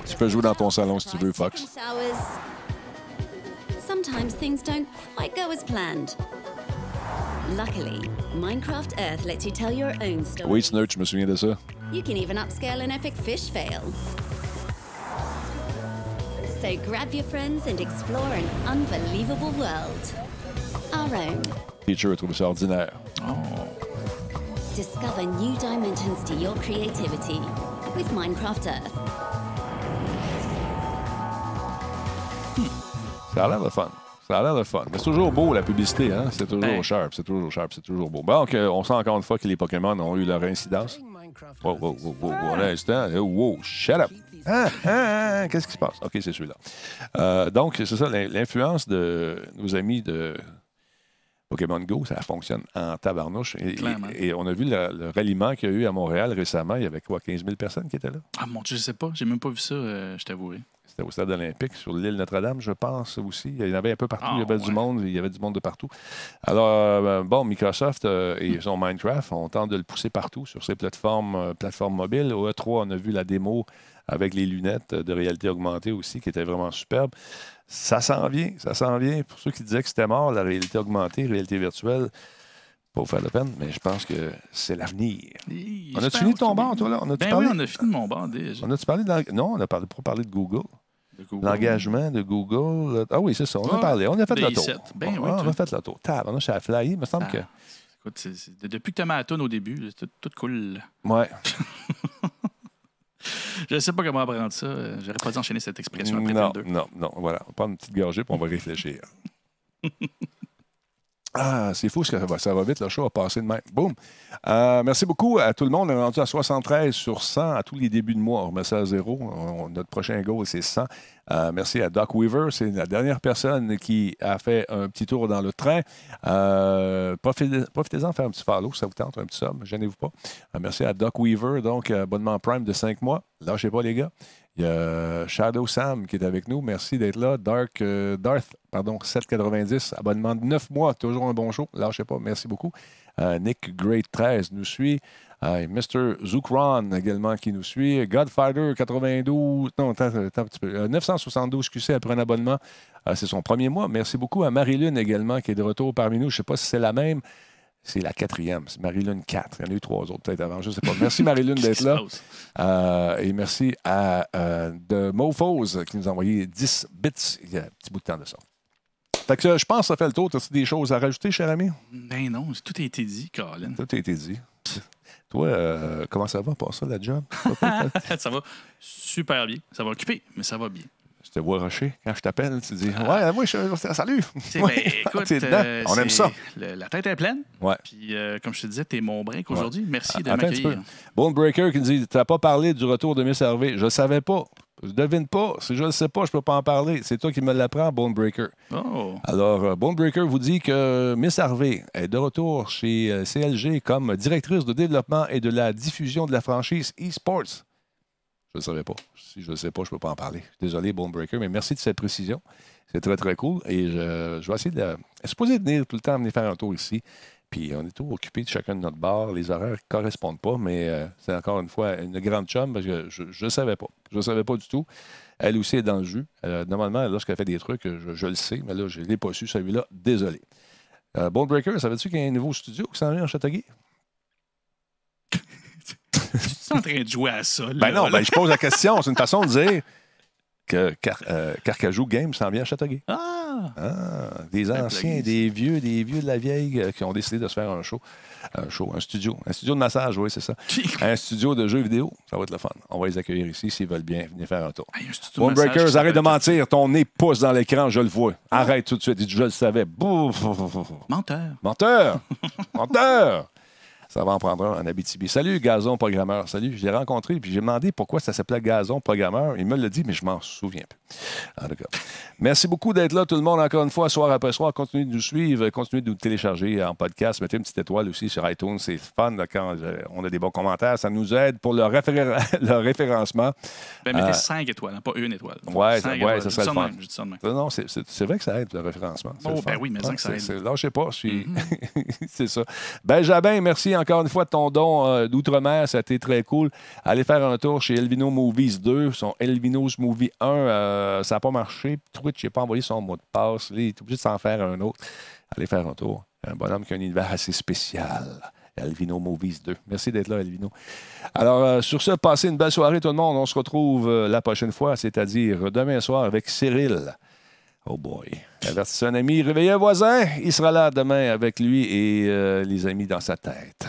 Tu peux jouer dans ton salon si tu veux, Fox. Sometimes things don't quite go as planned. Luckily, Minecraft Earth lets you tell your own story. Oui, Snurch, je me souviens de ça. You can even upscale an epic fish fail. So grab your friends and explore an unbelievable world. Our own. Teacher a trouvé ça ordinaire. Discover new dimensions to your creativity with Minecraft Earth. Ça a l'air de fun. Ça a l'air de fun. Mais c'est toujours beau, la publicité, hein? C'est toujours Ben. sharp, c'est toujours sharp, c'est toujours beau. Donc, euh, on sent encore une fois que les Pokémon ont eu leur incidence. Wow, wow, wow, wow, un instant. Oh, wow, shut up. Ah, ah, ah, Qu'est-ce qui se passe? OK, c'est celui-là. Euh, donc, c'est ça, l'in- l'influence de nos amis de Pokémon Go, ça fonctionne en tabarnouche. Et, et- et on a vu le, le ralliement qu'il y a eu à Montréal récemment. Il y avait quoi, 15 000 personnes qui étaient là? Ah mon Dieu, je sais pas. J'ai même pas vu ça, euh, je t'avouerai. C'était au stade olympique, sur l'île Notre-Dame, je pense aussi. Il y en avait un peu partout. Ah, il y avait du monde. Il y avait du monde de partout. Alors, euh, bon, Microsoft euh, et son Minecraft, on tente de le pousser partout sur ses plateformes, euh, plateformes mobiles. Au E3, on a vu la démo avec les lunettes de réalité augmentée aussi, qui était vraiment superbe. Ça s'en vient, ça s'en vient. Pour ceux qui disaient que c'était mort, la réalité augmentée, réalité virtuelle, pas vous faire de peine, mais je pense que c'est l'avenir. On a-tu fini pense ton oui. toi, là? On a-tu Ben parlé? oui, on a fini de mon bar déjà. On a-tu parlé de Non, on a parlé, pas parlé de Google. L'engagement de Google. Ah oui, c'est ça. On a Ouais. parlé. On a fait le tour. Ben Ah, oui, on a fait le tour. Tab, on a chez la Fly. Il me semble Ah, que. Écoute, depuis que tu as toune au début, c'est tout, tout cool. Ouais. Je ne sais pas comment apprendre ça. Euh, J'aurais pas dû enchaîner cette expression après Non, 22. non, non. Voilà. On prend une petite gorgée puis on va réfléchir. Ah, c'est fou, ça va, ça va vite, le show a passé de. Boum. Euh, merci beaucoup à tout le monde. On est rendu à 73 sur 100 à tous les débuts de mois. On remet ça à zéro. Notre prochain goal, c'est 100. Euh, merci à Doc Weaver. C'est la dernière personne qui a fait un petit tour dans le train. Euh, profitez- Profitez-en faire un petit follow, ça vous tente, un petit sub. Gênez-vous pas. Merci à Doc Weaver, donc abonnement Prime de 5 mois. Lâchez pas, les gars. Il y a Shadow Sam qui est avec nous. Merci d'être là. Dark, euh, Darth, pardon, 790, abonnement de 9 mois. Toujours un bon show. Lâchez pas. Merci beaucoup. Euh, Nick Great 13 nous suit. Euh, Mr. Zoukron également qui nous suit. Godfighter 92. Non, attends, attends un petit peu. Euh, 972 QC après un abonnement. Euh, c'est son premier mois. Merci beaucoup à Marie-Lune également qui est de retour parmi nous. Je ne sais pas si c'est la même. C'est la quatrième. C'est Marie-Lune 4. Il y en a eu trois autres peut-être avant. Je ne sais pas. Merci Marie-Lune d'être là. Euh, et merci à euh, de Mofos qui nous a envoyé 10 bits il y a un petit bout de temps de ça. Fait que je pense que ça fait le tour. As-tu des choses à rajouter, cher ami? Ben non, tout a été dit, Colin. Tout a été dit. Toi, euh, comment ça va pour ça, la job? ça va super bien. Ça va occuper, mais ça va bien. Je te vois rusher quand je t'appelle. Tu dis Ouais, moi, je salut. Ouais. ben, écoute, euh, On aime c'est- ça. le- la tête est pleine. Ouais. Puis, euh, comme je te disais, t'es mon break aujourd'hui. Merci de m'accueillir. Bone Breaker qui nous dit Tu n'as pas parlé du retour de Miss Harvey. Je ne savais pas. Je devine pas. Si je ne le sais pas, je ne peux pas en parler. C'est toi qui me l'apprends, Bone Breaker. Oh, Alors, euh, Bone Breaker vous dit que Miss Harvey est de retour chez CLG comme directrice de développement et de la diffusion de la franchise eSports. Je ne savais pas. Si je ne sais pas, je ne peux pas en parler. Désolé, Bone Breaker, mais merci de cette précision. C'est très, très cool. Et je, je vais essayer de. Elle est supposée venir tout le temps venir faire un tour ici. Puis on est tout occupé de chacun de notre bar. Les horaires ne correspondent pas, mais euh, c'est encore une fois une grande chum parce que je ne savais pas. Je ne savais pas du tout. Elle aussi est dans le jus. Euh, normalement, lorsqu'elle fait des trucs, je, je le sais, mais là, je ne l'ai pas su, celui-là. Désolé. Euh, Bone Breaker, savais-tu qu'il y a un nouveau studio qui s'en vient en Châteauguay? tu es en train de jouer à ça? Ben là, non, là? ben, je pose la question. C'est une façon de dire que Car- euh, Carcajou Games s'en vient à Châteauguay. Ah! Ah, des Ben, anciens, des vieux, des vieux de la vieille euh, qui ont décidé de se faire un show. Un show, un studio. Un studio de massage, oui, c'est ça. Un studio de jeux vidéo, ça va être le fun. On va les accueillir ici s'ils veulent bien venir faire un tour. Hey, un massage Breakers, arrête de mentir. Ton nez pousse dans l'écran, je le vois. Arrête tout de suite. Je le savais. Bouf. Menteur. Menteur! Menteur! Ça va en prendre un en Abitibi. Salut, Gazon Programmeur. Salut. Je l'ai rencontré puis j'ai demandé pourquoi ça s'appelait Gazon Programmeur. Il me l'a dit, mais je m'en souviens plus. En tout cas, merci beaucoup d'être là, tout le monde, encore une fois, soir après soir. Continuez de nous suivre, continuez de nous télécharger en podcast. Mettez une petite étoile aussi sur iTunes. C'est fun là, quand euh, on a des bons commentaires. Ça nous aide pour le, référencement. Ben, mettez Euh, 5 étoiles, hein, pas une étoile. Ouais, Cinq ça- ouais, étoiles. ça Je serait le de fun. même, je dis ça de même. Non, non, c'est- c'est c'est vrai que ça aide, le référencement. C'est Oh, le ben oui, mais que ça aide. c'est- Lâchez pas, je suis... c'est ça. Benjamin, merci encore une fois ton don euh, d'outre-mer. Ça a été très cool. Allez faire un tour chez Elvino Movies 2. Son Elvino's Movie 1, euh, ça n'a pas marché. Twitch n'a pas envoyé son mot de passe. Il est obligé de s'en faire un autre. Allez faire un tour. Un bonhomme qui a un univers assez spécial. Elvino Movies 2. Merci d'être là, Elvino. Alors, euh, sur ce, passez une belle soirée, tout le monde. On se retrouve la prochaine fois, c'est-à-dire demain soir avec Cyril. Oh boy. Avertissez un ami, réveillez un voisin. Il sera là demain avec lui et euh, les amis dans sa tête.